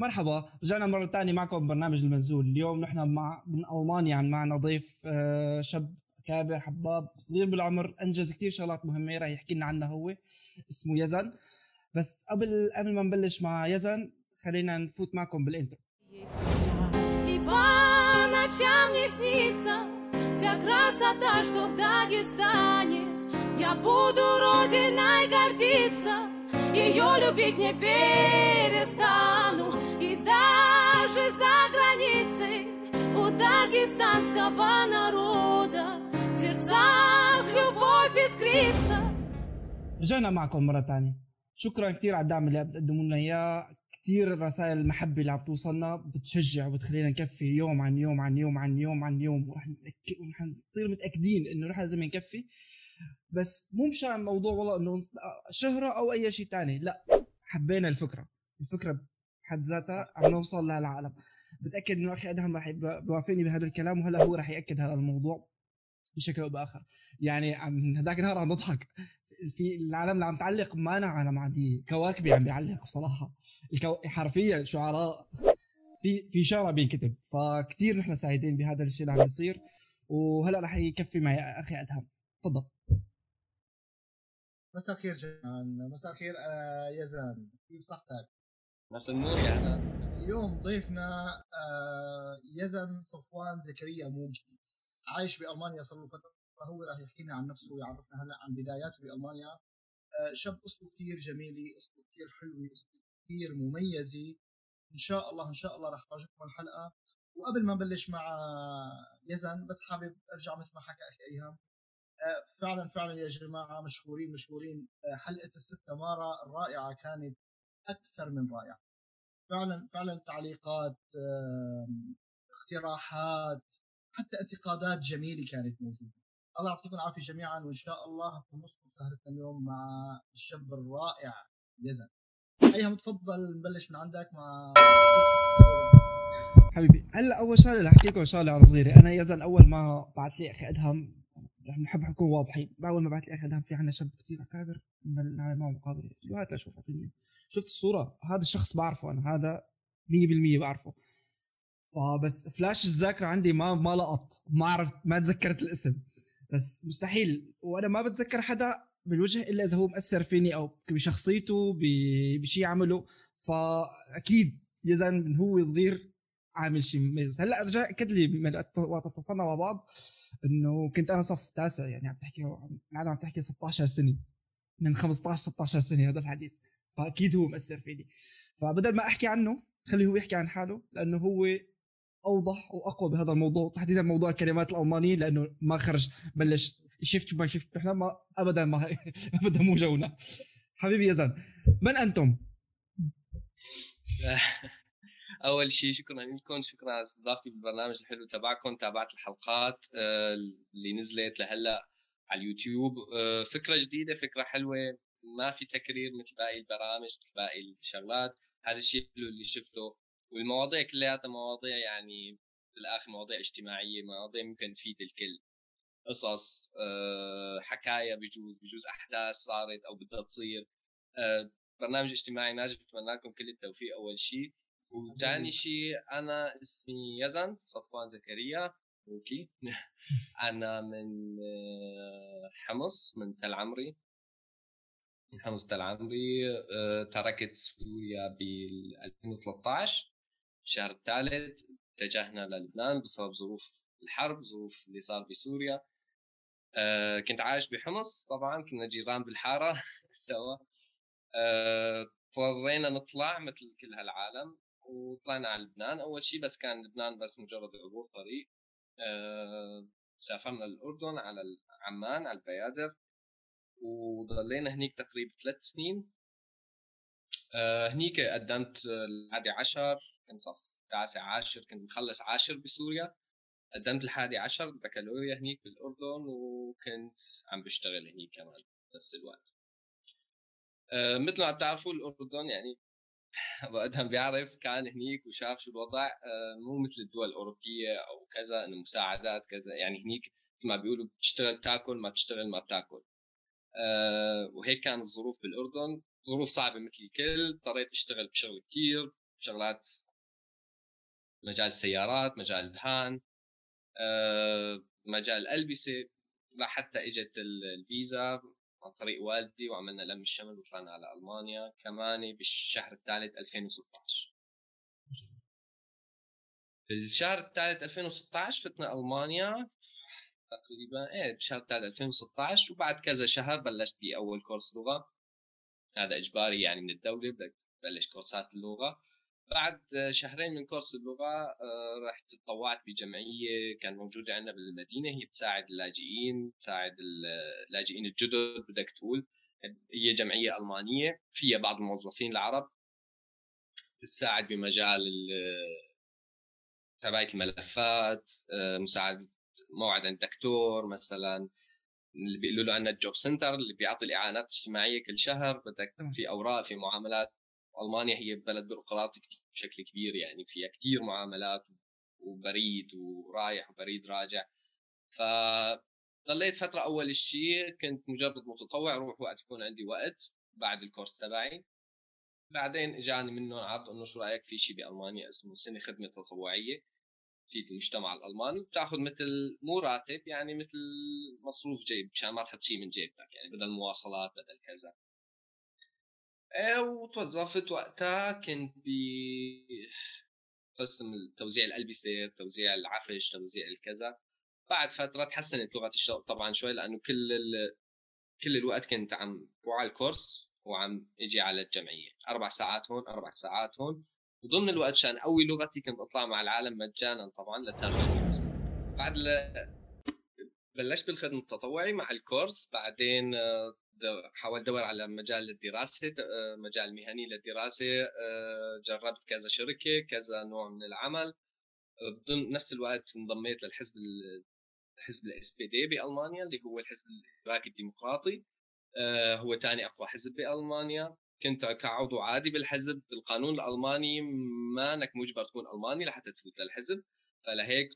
مرحبا رجعنا مرة ثانية معكم برنامج المنزول اليوم نحن مع من ألمانيا عن معنا ضيف آه، شاب كابر حباب صغير بالعمر أنجز كثير شغلات مهمة راح يحكي لنا عنها هو اسمه يزن بس قبل قبل ما نبلش مع يزن خلينا نفوت معكم بالانترو И по ночам мне снится Вся красота, что в Дагестане Я буду родиной гордиться Ее любить не перестану И даже за границей У дагестанского народа В сердцах любовь искрится رجعنا معكم مرة ثانية شكرا كثير على الدعم اللي بتقدموا لنا اياه كثير رسائل المحبة اللي عم توصلنا بتشجع وبتخلينا نكفي يوم عن يوم عن يوم عن يوم عن يوم ورح نتأكد ورح نصير متأكدين انه نحن لازم نكفي بس مو مشان الموضوع والله إنه شهرة أو أي شيء ثاني لا حبينا الفكرة. الفكرة بحد ذاتها عم نوصل لهالعالم بتأكد إنه أخي أدهم رح يبقى- بيوافقني بهذا الكلام وهلا هو رح يأكد هذا الموضوع بشكل أو بآخر. يعني عم هذاك النهار عم نضحك في العالم اللي عم تعلق ما أنا عالم عادية كواكبي عم بيعلق بصراحة. الكو... حرفيا شعراء. في في شعر بينكتب فكتير نحن سعيدين بهذا الشيء اللي عم يصير وهلا رح يكفي معي أخي أدهم. تفضل. مساء الخير جمال. مساء الخير آه يزن. كيف صحتك؟ مساء النور يا اليوم ضيفنا آه يزن صفوان زكريا موجي. عايش بألمانيا صار له فترة. هو راح يحكي لنا عن نفسه ويعرفنا هلا عن بداياته بألمانيا. آه شاب أسلوب كثير جميلة أسلوب كثير حلوة أسلوب كثير مميزة إن شاء الله إن شاء الله راح تعجبكم الحلقة. وقبل ما نبلش مع يزن بس حابب أرجع مثل ما حكى أيهم آه، فعلا فعلا يا جماعة مشكورين مشكورين آه، حلقة الست تمارا الرائعة كانت أكثر من رائعة. فعلا فعلا تعليقات اقتراحات حتى انتقادات جميلة كانت موجودة. الله يعطيكم العافية جميعا وإن شاء الله نصبر سهرتنا اليوم مع الشاب الرائع يزن. ايهم تفضل نبلش من عندك مع حبيبي هلأ أول شغله رح أحكي لكم شغله صغيره أنا يزن أول ما بعث لي أخي أدهم نحب نكون واضحين. أول ما بعث لي أخي ادهم في عنا شاب كثير أكابر نعمل معه مقابله قلت له هات لاشوف أعطيني. شفت الصورة؟ هذا الشخص بعرفه أنا هذا 100% بعرفه. فبس فلاش الذاكرة عندي ما ما لقط. ما عرفت ما تذكرت الاسم. بس مستحيل. وأنا ما بتذكر حدا بالوجه إلا إذا هو مأثر فيني أو بشخصيته بشيء عمله. فأكيد يزن من هو صغير عامل شيء مميز هلا رجع أكد لي وقت اتصلنا مع بعض إنه كنت أنا صف تاسع يعني عم تحكي العالم عم تحكي 16 سنة. من 15 16 سنة هذا الحديث. فأكيد هو مأثر فيني. فبدل ما أحكي عنه خليه هو يحكي عن حاله لأنه هو أوضح وأقوى بهذا الموضوع تحديدا موضوع الكلمات الألمانية لأنه ما خرج بلش. شفت ما شفت نحن ما ابدا ما ابدا مو جونا. حبيبي يزن من أنتم؟ أول شيء شكرا لكم شكرا على استضافتي بالبرنامج الحلو تبعكم تابعت الحلقات آه، اللي نزلت لهلأ على اليوتيوب. آه، فكرة جديدة فكرة حلوة ما في تكرير مثل باقي البرامج مثل باقي الشغلات. هذا الشيء اللي شفته. والمواضيع كلياتها مواضيع يعني بالآخر مواضيع اجتماعية مواضيع ممكن تفيد الكل. قصص آه، حكاية بجوز بجوز أحداث صارت أو بدها تصير. برنامج اجتماعي ناجح بتمنى لكم كل التوفيق. أول شيء وثاني شيء. أنا اسمي يزن صفوان زكريا. أوكي. أنا من آه، حمص من تل عمري. من حمص تل عمري آه، تركت سوريا بال 2013 الشهر الثالث اتجهنا للبنان بسبب ظروف الحرب ظروف اللي صار بسوريا. آه، كنت عايش بحمص. طبعا كنا جيران بالحارة سوا. آه، اضطرينا نطلع مثل كل هالعالم. وطلعنا على لبنان. أول شيء بس كان لبنان بس مجرد عبور طريق. آه، سافرنا الاردن على عمان على البيادر وضلينا هنيك تقريبا ثلاث سنين. آه، هنيك قدمت الحادي عشر كنت صف تاسع عاشر كنت مخلص عاشر بسوريا. قدمت الحادي عشر بكالوريا هنيك بالأردن وكنت عم بشتغل هنيك كمان بنفس الوقت. آه، مثل ما بتعرفوا الأردن يعني ادهم بيعرف كان هنيك وشاف شو الوضع آه، مو مثل الدول الأوروبية أو كذا إنه مساعدات كذا. يعني هنيك ما بيقولوا بتشتغل تاكل ما بتشتغل ما بتاكل. آه، وهيك كانت الظروف بالأردن. ظروف صعبة مثل الكل. اضطريت أشتغل بشغل كثير شغلات مجال السيارات مجال الدهان آه، مجال الألبسة لحتى إجت الفيزا. عن طريق والدي وعملنا لم الشمل وطلعنا على ألمانيا كمان بالشهر الثالث 2016 بالشهر الثالث 2016 فتنا ألمانيا تقريبا إيه بالشهر الثالث 2016 وبعد كذا شهر بلشت بأول كورس لغة. هذا إجباري يعني من الدولة بدك تبلش كورسات اللغة. بعد شهرين من كورس اللغة آه، رحت تطوعت بجمعية كانت موجودة عندنا بالمدينة هي تساعد اللاجئين تساعد اللاجئين الجدد بدك تقول. هي جمعية ألمانية فيها بعض الموظفين العرب. بتساعد بمجال تبعية الملفات آه، مساعدة موعد عند دكتور مثلا. اللي بيقولوا له عندنا الجوب سنتر اللي بيعطي الاعانات الاجتماعية كل شهر بدك في أوراق في معاملات. ألمانيا هي بلد بيروقراطي بشكل كبير يعني فيها كثير معاملات وبريد ورايح وبريد راجع. ف ضليت فترة أول شيء كنت مجرد متطوع روح وقت يكون عندي وقت بعد الكورس تبعي. بعدين إجاني منهم عرض إنه شو رأيك في شيء بألمانيا اسمه سنة خدمة تطوعية في المجتمع الألماني بتأخذ مثل مو راتب يعني مثل مصروف جيب مشان ما تحط شيء من جيبك يعني بدل مواصلات بدل كذا. وتوظفت وقتها كنت ب قسم توزيع الألبسة توزيع العفش توزيع الكذا. بعد فترة تحسنت لغة الشغل طبعا شوي لأنه كل ال... كل الوقت كنت عم على الكورس وعم إجي على الجمعية. أربع ساعات هون أربع ساعات هون. وضمن الوقت عشان اقوي لغتي كنت أطلع مع العالم مجانا طبعا لترجمة. بعد ل... بلشت بالخدمة التطوعي مع الكورس. بعدين آه، حاولت أدور على مجال للدراسة آه، مجال مهني للدراسة آه، جربت كذا شركة كذا نوع من العمل. بضمن نفس الوقت انضميت للحزب حزب ال SPD بألمانيا اللي هو الحزب الاشتراكي الديمقراطي. هو ثاني أقوى حزب بألمانيا. كنت كعضو عادي بالحزب. بالقانون الألماني ما أنك مجبر تكون ألماني لحتى تفوت للحزب فلهيك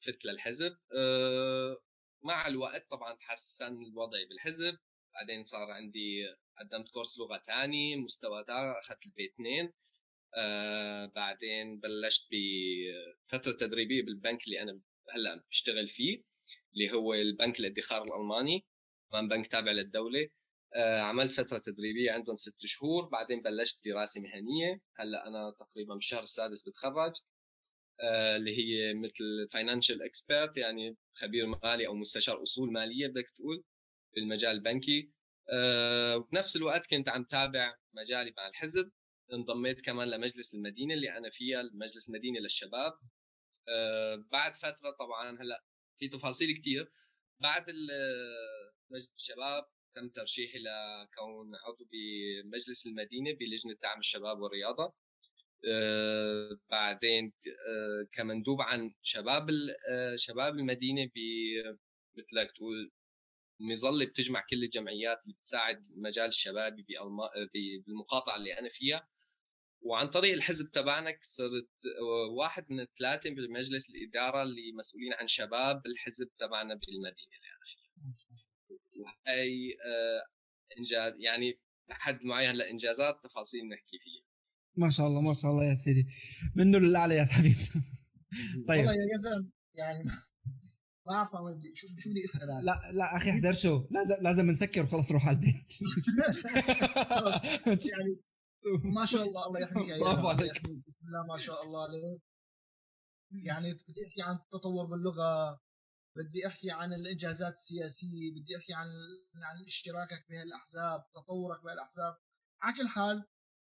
فت للحزب. مع الوقت طبعا تحسن الوضع بالحزب. بعدين صار عندي قدمت course لغة ثاني مستوى أخذت ال B2 أه بعدين بلشت بفتره تدريبية بالبنك اللي أنا هلأ بشتغل فيه اللي هو البنك الادخار الألماني. كمان بنك تابع للدولة. آه، عملت فترة تدريبية عندهم ست شهور. بعدين بلشت دراسة مهنية. هلأ أنا تقريبا بالشهر السادس بتخرج. آه، اللي هي مثل financial expert يعني خبير مالي أو مستشار أصول مالية بدك تقول. بالمجال البنكي. آه، وبنفس الوقت كنت عم تابع مجالي مع الحزب. انضميت كمان لمجلس المدينة اللي أنا فيها مجلس المدينة للشباب. بعد فترة طبعا هلأ في تفاصيل كثير بعد مجلس الشباب تم ترشيحي لكون عضو بمجلس المدينة بلجنة دعم الشباب والرياضة. آه، بعدين آه، كمندوب عن شباب آه، شباب المدينة مثلك تقول مظلة بتجمع كل الجمعيات اللي بتساعد المجال الشبابي بالمقاطعة اللي أنا فيها. وعن طريق الحزب تبعنا صرت واحد من الثلاثة بمجلس الإدارة اللي مسؤولين عن شباب الحزب تبعنا بالمدينة اللي أنا فيها. وهي آه، إنجاز يعني لحد معين لإنجازات تفاصيل نحكي فيها. ما شاء الله ما شاء الله يا سيدي. منه للاعلى يا حبيبي طيب. والله يا يزن يعني ما اعرف شو شو بدي أسأل لا لا أخي احذر شو. لازم لازم نسكر وخلص نروح على البيت. يعني ما شاء الله الله يحميك يا برافو عليك. الله ما شاء الله عليك. يعني بدي أحكي عن التطور باللغة بدي أحكي عن الإنجازات السياسية بدي أحكي عن عن اشتراكك بهالأحزاب تطورك بهالأحزاب. على كل حال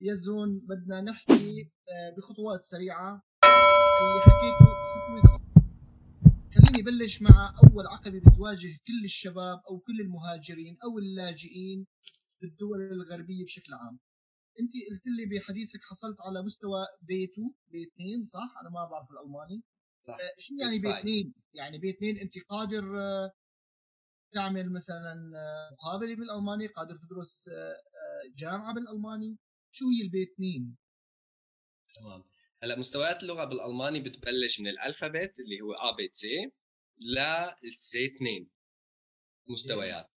يزون بدنا نحكي آه، بخطوات سريعة. اللي حكيته خليني بلش مع أول عقبه بتواجه كل الشباب أو كل المهاجرين أو اللاجئين بالدول الغربية بشكل عام. أنت قلت لي بحديثك حصلت على مستوى B2 B2 صح؟ أنا ما بعرف الألماني. صح. آه، شو يعني باثنين يعني باثنين أنت قادر آه، تعمل مثلا آه، مقابلة بالألماني؟ قادر تدرس جامعة بالألماني؟ شو هي ال B2 تمام. هلأ مستويات اللغة بالألماني بتبلش من ال alphabet اللي هو A B C لل C2 مستويات.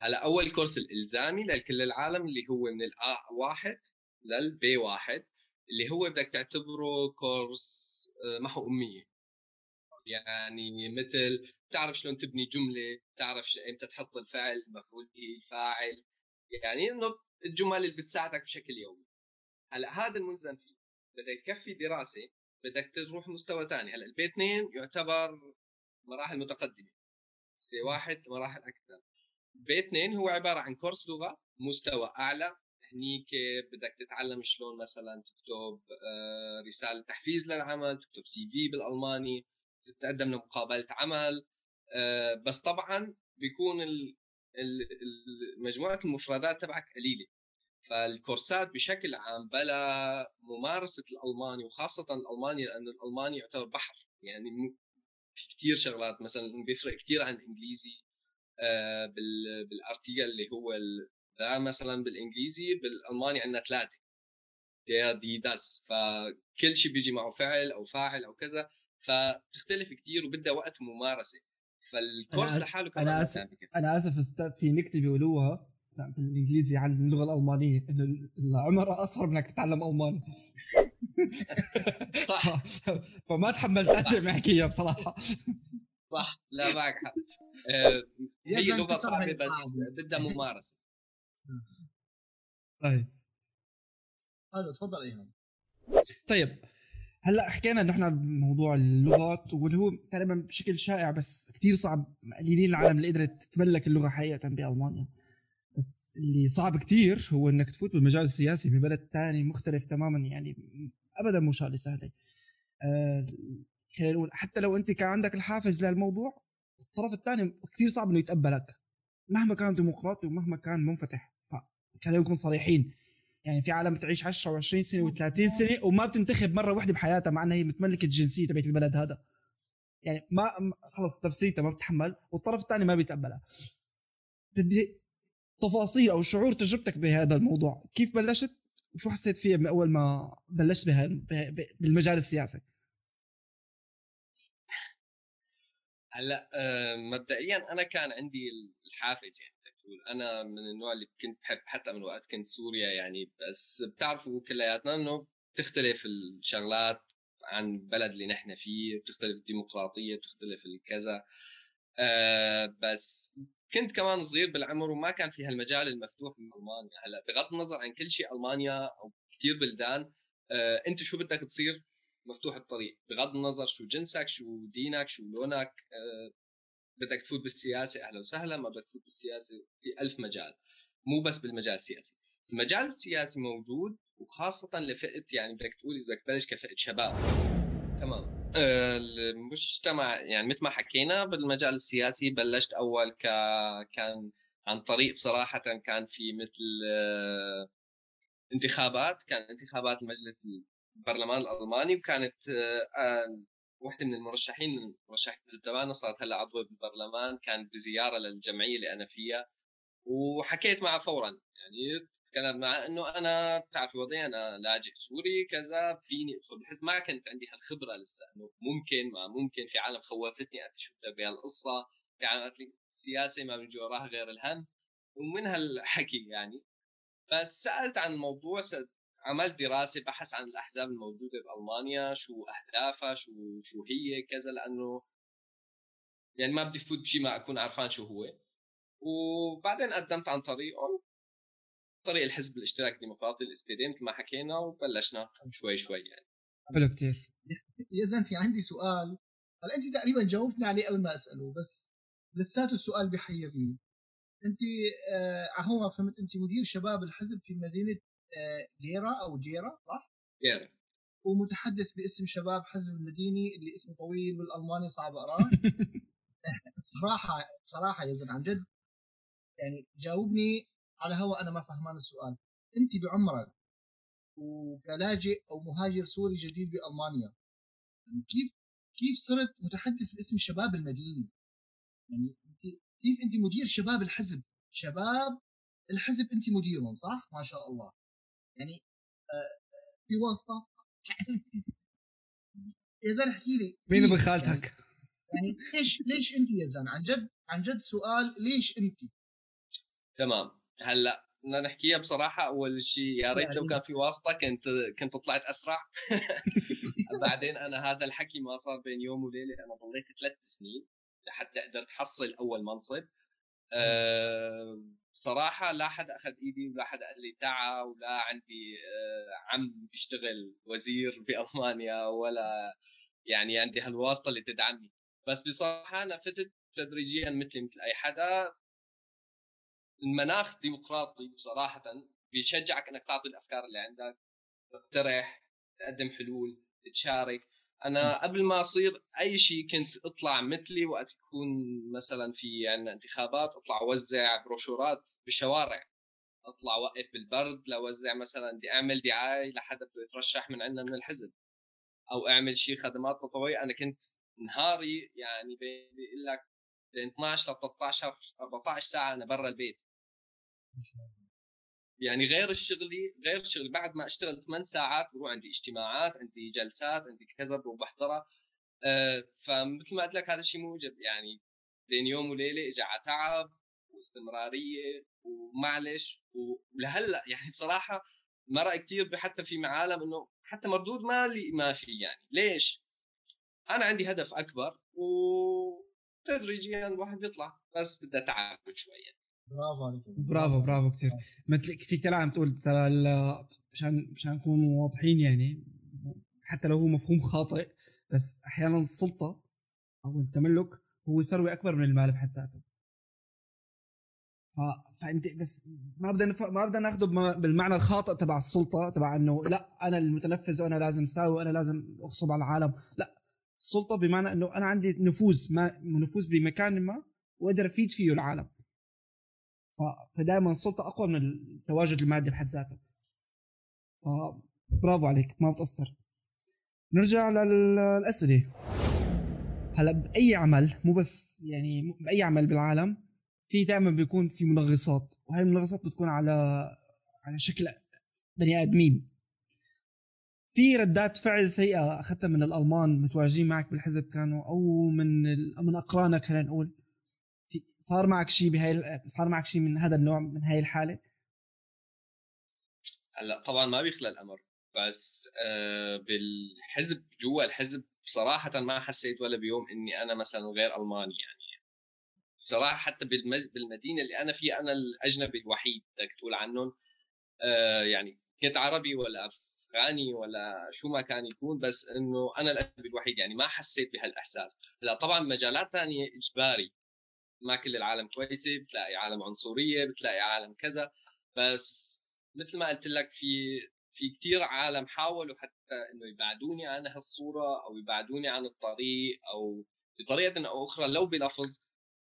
هلا أول كورس الإلزامي لكل العالم اللي هو من الا واحد للبي واحد اللي هو بدك تعتبره كورس آه، محو أمية. يعني مثل تعرف شلون تبني جملة تعرف إمتى تحط الفعل مفعول به الفاعل. يعني إنه الجمل اللي بتساعدك بشكل يومي. هلا هذا الملزم فيه. بدك يكفي دراسة بدك تروح مستوى ثاني هلا البي 2 يعتبر مراحل متقدمة. C واحد مراحل أكثر. B2 هو عبارة عن course لغة مستوى أعلى. هنيك بدك تتعلم شلون مثلا تكتب آه، رسالة تحفيز للعمل تكتب CV بالألماني تتقدم لمقابلة عمل. آه، بس طبعا بيكون مجموعة المفردات تبعك قليلة. فالكورسات بشكل عام بلا ممارسة الألماني وخاصة الألماني لأنه الألماني يعتبر بحر. يعني في كثير شغلات مثلا بيفرق كثير عن الإنجليزي آه، بالأرتيكل اللي هو ذا مثلا بالإنجليزي بالألماني عندنا ثلاثة. دير دي داس فكل شيء بيجي معه فعل أو فاعل أو كذا فتختلف كثير وبدها وقت ممارسة. فالكورس لحاله كمان أنا اسف أنا آسف أستاذ في نكتة بيقولوها. بالإنجليزي عن اللغة الألمانية. إنه العمر أصعب إنك تتعلم ألماني. صح. فما تحملت اسمع احكيها بصراحة. صح. لا معك حق. آه، هي لغة صعبه بس بدها ممارسة. طيب. حلو تفضل أيهاب. طيب. هلأ حكينا إحنا بموضوع اللغات واللي هو تقريبا بشكل شائع بس كثير صعب قليلين العالم اللي قدرت تتملك اللغة حقيقة بألمانيا. بس اللي صعب كتير هو إنك تفوت بالمجال السياسي في بلد تاني مختلف تماما يعني ابدا مو شغلة سهلة. آه خلينا نقول حتى لو أنت كان عندك الحافز للموضوع الطرف الثاني كثير صعب إنه يتقبلك. مهما كان ديمقراطي ومهما كان منفتح خلينا نكون صريحين. يعني في عالم بتعيش 10 و20 سنة و30 سنة وما بتنتخب مرة واحدة بحياتها مع إنها هي متملكة الجنسيه تبعت البلد هذا. يعني ما خلص نفسيتها ما بتحمل والطرف الثاني ما بيتقبلها. بدي تفاصيل أو شعور تجربتك بهذا الموضوع؟ كيف بلشت؟ وشو حسيت فيها من أول ما بلشت بها بالمجال السياسي؟ هلأ آه، مبدئيا أنا كان عندي الحافز يعني تقول. أنا من النوع اللي كنت بحب حتى من وقت كنت سوريا يعني بس بتعرفوا كلياتنا إنه بتختلف الشغلات عن البلد اللي نحن فيه بتختلف الديمقراطية بتختلف الكذا. أه بس كنت كمان صغير بالعمر وما كان في هالمجال المفتوح بالمانيا هلأ بغض النظر عن كل شيء ألمانيا أو كثير بلدان أه أنت شو بدك تصير؟ مفتوح الطريق. بغض النظر شو جنسك شو دينك شو لونك أه بدك تفوت بالسياسة أهلا وسهلا ما بدك تفوت بالسياسة في ألف مجال. مو بس بالمجال السياسي. المجال السياسي موجود وخاصة لفئة يعني بدك تقول إذا بدك تبلش كفئة شباب. تمام. المجتمع يعني مثل ما حكينا بالمجال السياسي بلشت أول ك كان عن طريق بصراحة كان في مثل آه، انتخابات كان انتخابات المجلس البرلمان الألماني وكانت آه، واحدة من المرشحين مرشح الحزب تبعنا صارت هلأ عضوة بالبرلمان كانت بزيارة للجمعية اللي أنا فيها وحكيت معها فورا يعني كان مع إنه أنا بتعرف وضعي أنا لاجئ سوري كذا فيني ادخل بالحزب ما كنت عندي هالخبرة لسه إنه ممكن ما ممكن في عالم خوفتني قالت شو بهالقصه في عالم قالت لي سياسه ما بيجي وراها غير الهم ومن هالحكي يعني. بس سألت عن الموضوع عملت دراسة بحث عن الأحزاب الموجودة بألمانيا شو أهدافها شو شو هي كذا لأنه يعني ما بدي فوت بشيء ما أكون عارفان شو هو. وبعدين قدمت عن طريقهم. طريق الحزب الاشتراكي الديمقراطي ال SPD مثل ما حكينا وبلشنا شوي شوي يعني. حلو كثير يا في عندي سؤال. هلا أنت تقريبا جاوبتني عليه قبل ما أسأله بس لساته السؤال بحيرني. أنت آه هو ما فهمت أنت مدير شباب الحزب في مدينة جيرا أو جيرا صح؟ جيرا ومتحدث باسم شباب حزب المديني اللي اسمه طويل بالألماني صعب أقرأه. بصراحة بصراحة يا زلمة عن جد يعني جاوبني على هوا أنا ما فهمان السؤال. أنت بعمرك وكلاجئ أو مهاجر سوري جديد بألمانيا يعني كيف كيف صرت متحدث باسم شباب المدينة؟ يعني كيف أنت مدير شباب الحزب؟ شباب الحزب أنت مديرهم صح؟ ما شاء الله. يعني آه، في واسطة؟ يا زلمة احكي لي مين ابن خالتك؟ يعني, يعني ليش ليش أنت يا زلمة؟ عن جد عن جد سؤال ليش أنت؟ تمام. هلا بدنا نحكيها بصراحة. أول شيء يا ريت لو كان في واسطة كنت كنت طلعت أسرع. بعدين أنا هذا الحكي ما صار بين يوم وليلة أنا ضليت ثلاث سنين لحتى قدرت أحصل أول منصب. أه صراحة لا حد أخذ إيدي ولا حد قال لي تعا ولا عندي أه عم بيشتغل وزير بألمانيا ولا يعني عندي هالواسطة اللي تدعمني. بس بصراحة أنا فتت تدريجيا مثلي مثل أي حدا. المناخ ديمقراطي صراحة بيشجعك إنك تعطي الأفكار اللي عندك تقترح تقدم حلول تشارك. أنا قبل ما أصير أي شيء كنت أطلع مثلي وقت يكون مثلا في عندنا انتخابات أطلع أوزع بروشورات بالشوارع أطلع أوقف بالبرد لاوزع مثلا بدي أعمل دعاية لحدا بده يترشح من عندنا من الحزب. أو أعمل شيء خدمات تطوعية. أنا كنت نهاري يعني بيقول لك بين 12 ل 13 14 ساعة أنا برا البيت. يعني غير الشغلي غير الشغل بعد ما اشتغل 8 ساعات بروح عندي اجتماعات عندي جلسات عندي كذا بروح بحضرها أه فمثل ما قلت لك هذا الشيء موجب يعني بين يوم وليلة اجى على تعب واستمرارية ومعلش ولهلأ يعني بصراحة مرق كثير حتى في معالم إنه حتى مردود مالي ما في يعني. ليش؟ أنا عندي هدف أكبر وتدريجيا الواحد بيطلع. بس بدها تعب شوي يعني. برافو عليك برافو برافو كثير مثل كثير عم تقول ترى مشان مشان نكون واضحين يعني حتى لو هو مفهوم خاطئ بس أحيانا السلطة أو التملك هو ثروة أكبر من المال بحد ذاته. ف... فأنت بس ما بدنا نف... ما بدنا ناخذه بالمعنى الخاطئ تبع السلطة تبع إنه لأ أنا المتنفذ وأنا لازم ساوي وأنا لازم أغصب على العالم. لأ السلطة بمعنى إنه أنا عندي نفوذ ما نفوذ بمكان ما وأقدر أفيد فيه العالم. فدائما السلطة أقوى من التواجد المادي بحد ذاته. فبرافو عليك ما بتاثر نرجع للأسئلة. هلأ بأي عمل مو بس يعني بأي عمل بالعالم في دائما بيكون في منغصات وهي المنغصات بتكون على على شكل بني آدمين. في ردات فعل سيئة أخذتها من الألمان متواجدين معك بالحزب كانوا أو من من أقرانك خلينا نقول. في صار معك شيء بهاي صار معك شيء من هذا النوع من هاي الحالة؟ هلأ طبعا ما بيخلى الأمر بس آه بالحزب جوا الحزب بصراحه ما حسيت ولا بيوم إني أنا مثلا غير ألماني يعني. بصراحه حتى بالمدينة اللي أنا فيها أنا الأجنبي الوحيد بدك تقول عنهم آه يعني كنت عربي ولا أفغاني ولا شو ما كان يكون بس إنه أنا الأجنبي الوحيد يعني ما حسيت بهالإحساس. هلأ طبعا مجالات ثانية إجباري. ما كل العالم كويسة بتلاقي عالم عنصرية بتلاقي عالم كذا. بس مثل ما قلت لك في في كثير عالم حاولوا حتى إنه يبعدوني عن هالصورة أو يبعدوني عن الطريق أو بطريقة أو أخرى لو بلفظ.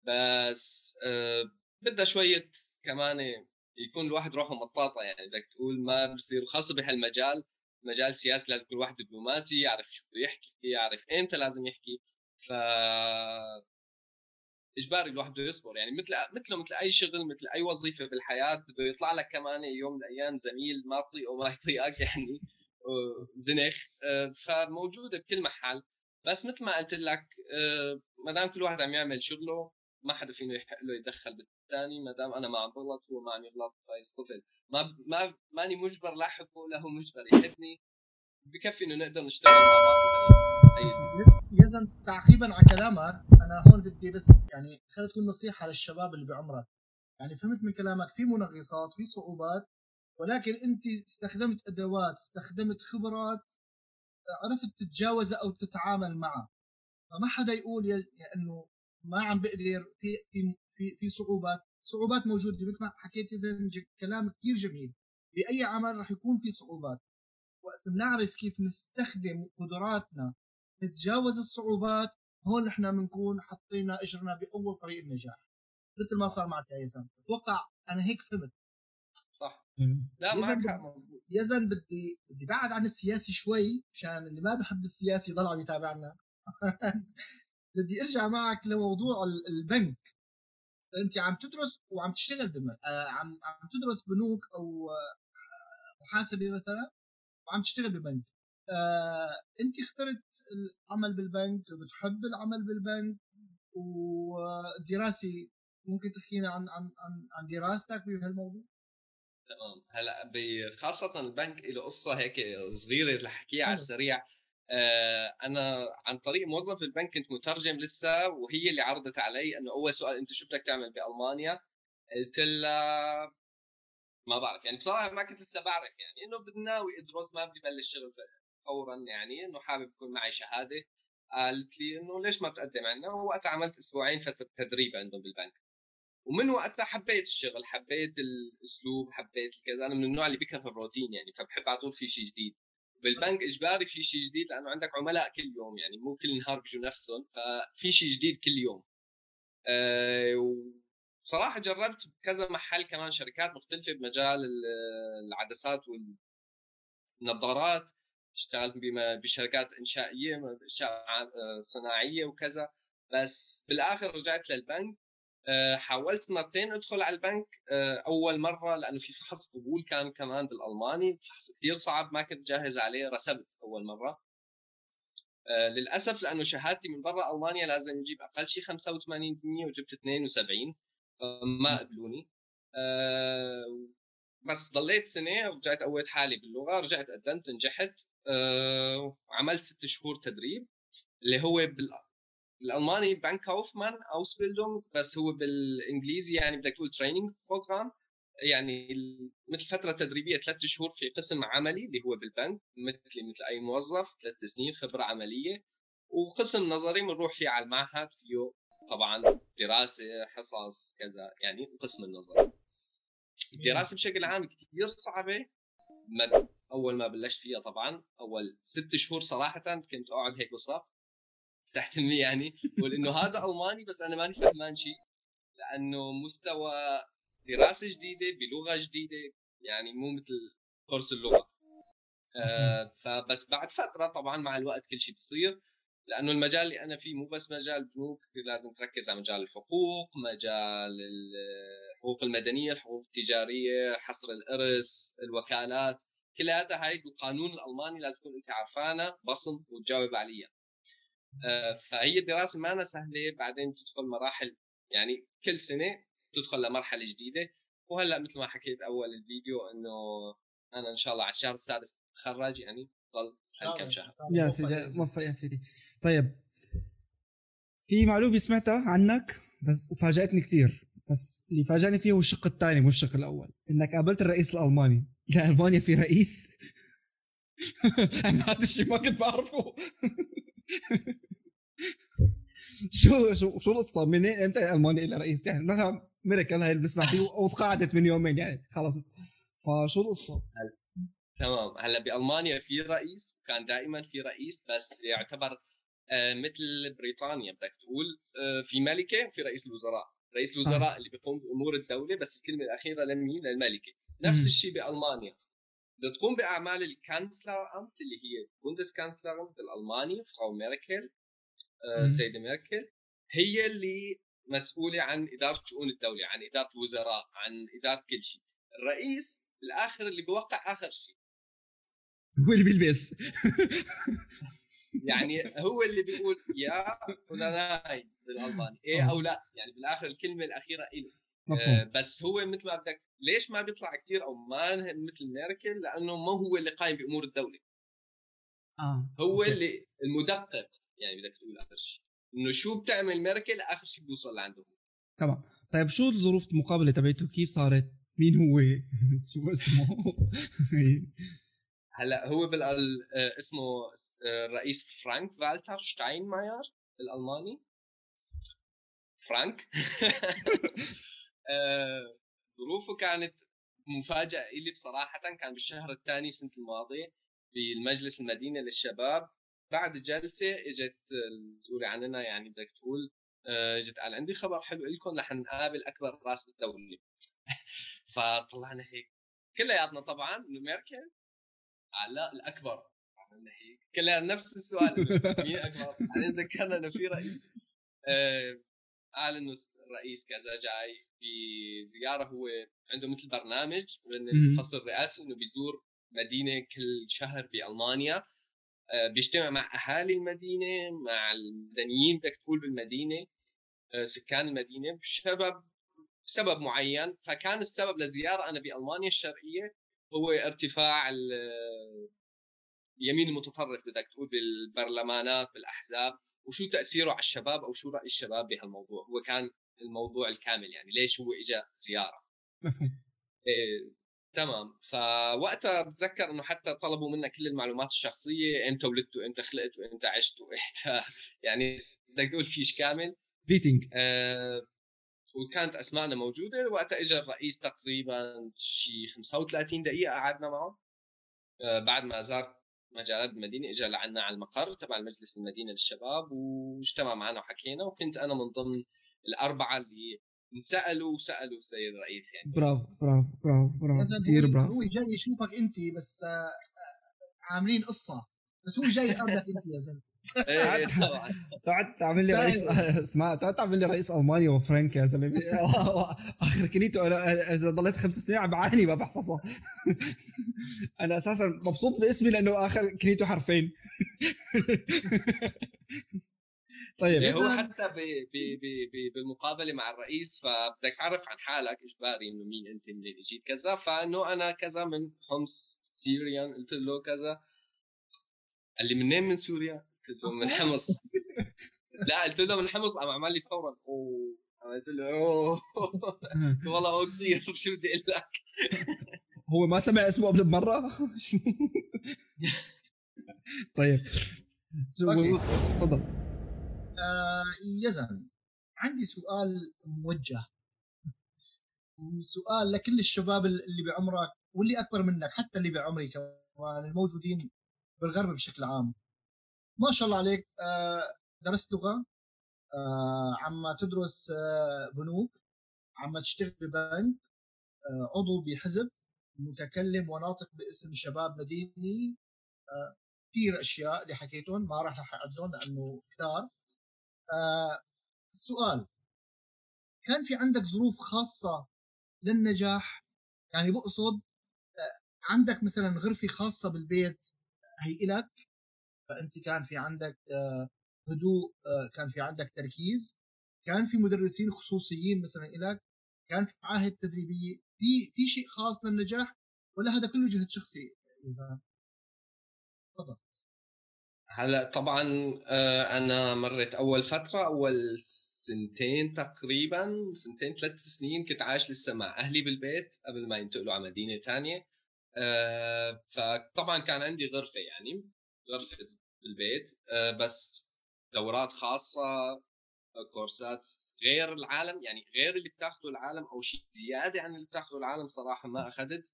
بس آه بدها شوية كمان يكون الواحد روحه مطاطة. يعني بدك تقول ما بصير خاصة بهالمجال. مجال سياسي لازم كل واحد دبلوماسي يعرف شو بده يحكي يعرف إمتى لازم يحكي. ف إجباري الواحد بده يصبر. يعني مثل مثله مثل أي شغل مثل أي وظيفة بالحياة بده يطلع لك كمان يوم من الأيام زميل ما تطيقه وما يطيقك يعني زنخ. آه، فموجودة بكل محل. بس مثل ما قلت لك آه، ما دام كل واحد عم يعمل شغله ما حدا فينه يحق له يتدخل بالثاني ما دام أنا ما عم بغلط هو ما عم يغلط فيصطفل. ما ما ماني مجبر لا احبه ولا هو مجبر يحبني. بكفي إنه نقدر نشتغل مع بعض اذا تعقيبا على كلامك أنا هون بدي بس يعني خلينا تكون نصيحة للشباب اللي بعمرك. يعني فهمت من كلامك في منغصات في صعوبات ولكن أنت استخدمت أدوات استخدمت خبرات عرفت تتجاوزها أو تتعامل معها. فما حدا يقول إنه ما عم بقدر في في في, في صعوبات. صعوبات موجودة مثل ما حكيت زي كلام كثير جميل. بأي عمل راح يكون في صعوبات. وقت بنعرف كيف نستخدم قدراتنا نتجاوز الصعوبات هون نحن بنكون حطينا إجرنا بأول طريق النجاح. مثل ما صار معك يا يزن أتوقع أنا هيك فهمت. صح. لا معك حق يزن بدي بدي بعد عن السياسي شوي مشان اللي ما بحب السياسي يضل عم يتابعنا. بدي أرجع معك لموضوع البنك. أنت عم تدرس وعم تشتغل بم... آه عم عم تدرس بنوك أو آه محاسبة مثلا وعم تشتغل ببنك آه أنت اخترت العمل بالبنك بتحب العمل بالبنك؟ والدراسه ممكن تحكينا عن عن عن, عن دراستك بهالموضوع؟ تمام. هلأ خاصة البنك له قصة هيك صغيرة رح أحكيها على السريع. آه أنا عن طريق موظف البنك كنت مترجم لسه وهي اللي عرضت علي إنه أول سؤال أنت شو بدك تعمل بألمانيا؟ قلت لها ما بعرف يعني بصراحة ما كنت لسه بعرف يعني إنه بدي ناوي إدرس ما بدي بلش شغل فورا يعني إنه حابب يكون معي شهادة. قالت لي إنه ليش ما بتقدم عندنا ووقتها عملت أسبوعين فترة تدريب عندهم بالبنك. ومن وقتها حبيت الشغل حبيت الأسلوب حبيت كذا. أنا من النوع اللي بيكره الروتين يعني فبحب على طول في شيء جديد. بالبنك إجباري في شيء جديد لأنه عندك عملاء كل يوم يعني مو كل نهار بيجوا نفسهم ففي شيء جديد كل يوم. أه بصراحة جربت كذا محل كمان شركات مختلفة بمجال العدسات والنظارات. اشتغلت بشركات إنشائية اشياء آه، صناعية وكذا. بس بالآخر رجعت للبنك. آه، حاولت مرتين أدخل على البنك. آه، أول مرة لأنه في فحص قبول كان كمان بالألماني. فحص كثير صعب ما كنت جاهز عليه رسبت أول مرة. للأسف لأنه شهادتي من برا ألمانيا لازم أجيب أقل شيء 85% وجبت 72 ما قبلوني. بس ضليت سنة ورجعت قويت حالي باللغة رجعت قدمت نجحت. أه وعملت ست شهور تدريب اللي هو بال بالألماني Bankkaufmann Ausbildung بس هو بالإنجليزي يعني بدك تقول training program يعني مثل فترة تدريبية ثلاث شهور في قسم عملي اللي هو بالبنك مثلي مثل أي موظف ثلاث سنين خبرة عملية. وقسم نظري بنروح فيه على المعهد فيه طبعا دراسة حصص كذا يعني قسم النظري. الدراسة بشكل عام كثير صعبة. ما أول ما بلشت فيها طبعا أول ست شهور صراحة كنت أقعد هيك بصف فتحت امي يعني بقول إنه هذا ألماني بس أنا ماني فهمان شيء لأنه مستوى دراسة جديدة بلغة جديدة يعني مو مثل كورس اللغة. آه فبس بعد فترة طبعا مع الوقت كل شيء بصير لأنه المجال اللي أنا فيه مو بس مجال بنوك لازم تركز على مجال الحقوق مجال الحقوق المدنية الحقوق التجارية حصر الإرث الوكالات كل هذا هاي بالقانون الألماني لازم تكون أنت عارفانه بصم وتجاوب عليها آه، فهي الدراسة ما سهلة بعدين تدخل مراحل يعني كل سنة تدخل لمرحلة جديدة. وهلأ مثل ما حكيت أول الفيديو إنه أنا إن شاء الله على الشهر السادس أتخرج يعني ضل كم شهر. يا سيدي موفق يا سيدي. طيب في معلومة سمعتها عنك بس وفاجأتني كثير بس اللي فاجأني فيه هو الشق الثاني مو الشق الأول. إنك قابلت الرئيس الألماني. لا ألمانيا في رئيس. أنا هذا الشيء ما كنت بعرفه. شو شو شو القصة؟ منين إمتى ألمانيا إلها رئيس؟ يعني مثلا ميركل هاي اللي بنسمع فيه وتقاعدت من يومين يعني خلص فشو القصة؟ تمام. هلا بألمانيا في رئيس كان دائما في رئيس بس يعتبر آه، مثل بريطانيا بدك تقول آه، في ملكة وفي رئيس الوزراء. رئيس الوزراء آه. اللي بيقوم بأمور الدولة بس الكلمة الأخيرة لمين للملكة. نفس الشيء بألمانيا. بتقوم بأعمال ال Kanzleramt اللي هي Bundeskanzler بالالماني Frau ميركل السيدة ميركل. هي اللي مسؤولة عن إدارة شؤون الدولة عن إدارة الوزراء عن إدارة كل شيء. الرئيس بالاخر اللي بيوقع آخر شيء. هو اللي بيلبس. يعني هو اللي بيقول يا ولا ناي بالالماني إيه أو لا يعني بالآخر الكلمة الأخيرة له آه بس هو مثل ما بدك ليش ما بيطلع كثير أو ما مثل ميركل؟ لأنه ما هو اللي قايم بأمور الدولة. آه هو okay. اللي المدقق يعني بدك تقول آخر شيء إنه شو بتعمل ميركل؟ آخر شيء بيوصل لعنده. تمام. طيب شو الظروف المقابلة تبعته؟ كيف صارت؟ مين هو؟ شو اسمه؟ هلأ هو بال آه، اسمه آه، الرئيس فرانك فالتر شتاينماير بالالماني فرانك. آه، ظروفه كانت مفاجأة لي بصراحة. كان بالشهر الثاني سنة الماضيه بالمجلس المدينة للشباب. بعد جلسة إجت المسؤوله عننا يعني بدك تقول إجت قال عندي خبر حلو لكم رح نقابل أكبر راس بالدولة فطلعنا هيك. كلياتنا طبعا إنه ميركل؟ لا الأكبر. عملنا هيك. كلها نفس السؤال مين أكبر؟ بعدين ذكرنا إنه في رئيس. آه انه الرئيس كذا جاي بزياره هو عنده مثل برنامج من الفصل الرئاسي إنه بيزور مدينة كل شهر بألمانيا. آه بيجتمع مع أهالي المدينة مع المدنيين بدك تقول بالمدينة آه سكان المدينة شباب سبب معين. فكان السبب للزياره أنا بألمانيا الشرقية هو ارتفاع اليمين المتطرف بدك تقول بالبرلمانات بالأحزاب. وشو تأثيره على الشباب أو شو رأي الشباب بهالموضوع؟ هو كان الموضوع الكامل يعني ليش هو اجى زيارة؟ مفهوم. إيه تمام. فوقتها بتذكر إنه حتى طلبوا منا كل المعلومات الشخصية إمتى ولدت وإمتى خلقت وإمتى عشت وإمتى يعني بدك تقول فيش كامل. بيتنج آه وكانت أسمائنا موجودة. وقتها اجى الرئيس تقريبا شي 35 دقيقة قعدنا معه. آه بعد ما زار مجالات المدينة اجى لعنا على المقر تبع المجلس المدينة للشباب واجتمع معنا وحكينا وكنت أنا من ضمن الأربعة اللي انسألوا وسألوا السيد الرئيس يعني. برافو برافو برافو برافو. كثير هو- برافو. هو جاي يشوفك انت بس آه، عاملين قصة. بس هو جاي يقابلك انت يا زلمة. إيه، طبعا تقعد تعمل لي رئيس اسمع تقعد تعمل لي رئيس ألمانيا وفرنك يا زلمة. اخر كليته أنا إذا ضليت خمس سنين عم بعاني ما بحفظها. أنا أساسا مبسوط باسمي لأنه آخر كليته حرفين. طيب. اللي هو حتى ب ب ب ب بالمقابلة مع الرئيس فبدك تعرف عن حالك إجباري إنه مين أنت منين اجيت كذا. فإنه أنا كذا من حمص سيريان قلت له كذا. قال لي منين من سوريا؟ قلت له من حمص. لا قلت له من حمص قام عمل لي فورا. أوه. قلت له أوه. والله هو كثير شو بدي أقول لك. هو ما سمع اسمه قبل بمرة؟ طيب. تفضل. آه يزن. عندي سؤال موجه. سؤال لكل الشباب اللي بعمرك واللي أكبر منك حتى اللي بعمري كمان الموجودين بالغرب بشكل عام. ما شاء الله عليك. آه درست لغة. آه عم تدرس آه بنوك. عم تشتغل ببنك. عضو بحزب. متكلم وناطق باسم شباب مديني. كثير أشياء اللي حكيتهم. ما راح اعدهم لأنه كثار السؤال. كان في عندك ظروف خاصة للنجاح؟ يعني بقصد عندك مثلا غرفة خاصة بالبيت هي إلك فأنت كان في عندك آه هدوء آه كان في عندك تركيز كان في مدرسين خصوصيين مثلا إلك كان في معاهد تدريبية في في شيء خاص للنجاح ولا هذا كله جهد شخصي إذا تفضل. هلأ طبعا آه، أنا مرت أول فترة أول سنتين تقريبا سنتين ثلاث سنين كنت عايش لسه مع أهلي بالبيت قبل ما ينتقلوا على مدينة ثانية فطبعا كان عندي غرفة يعني غرفة بالبيت آه، بس دورات خاصة آه، كورسات غير العالم يعني غير اللي بتاخذه العالم أو شيء زيادة عن اللي بتاخذه العالم صراحة ما أخذت.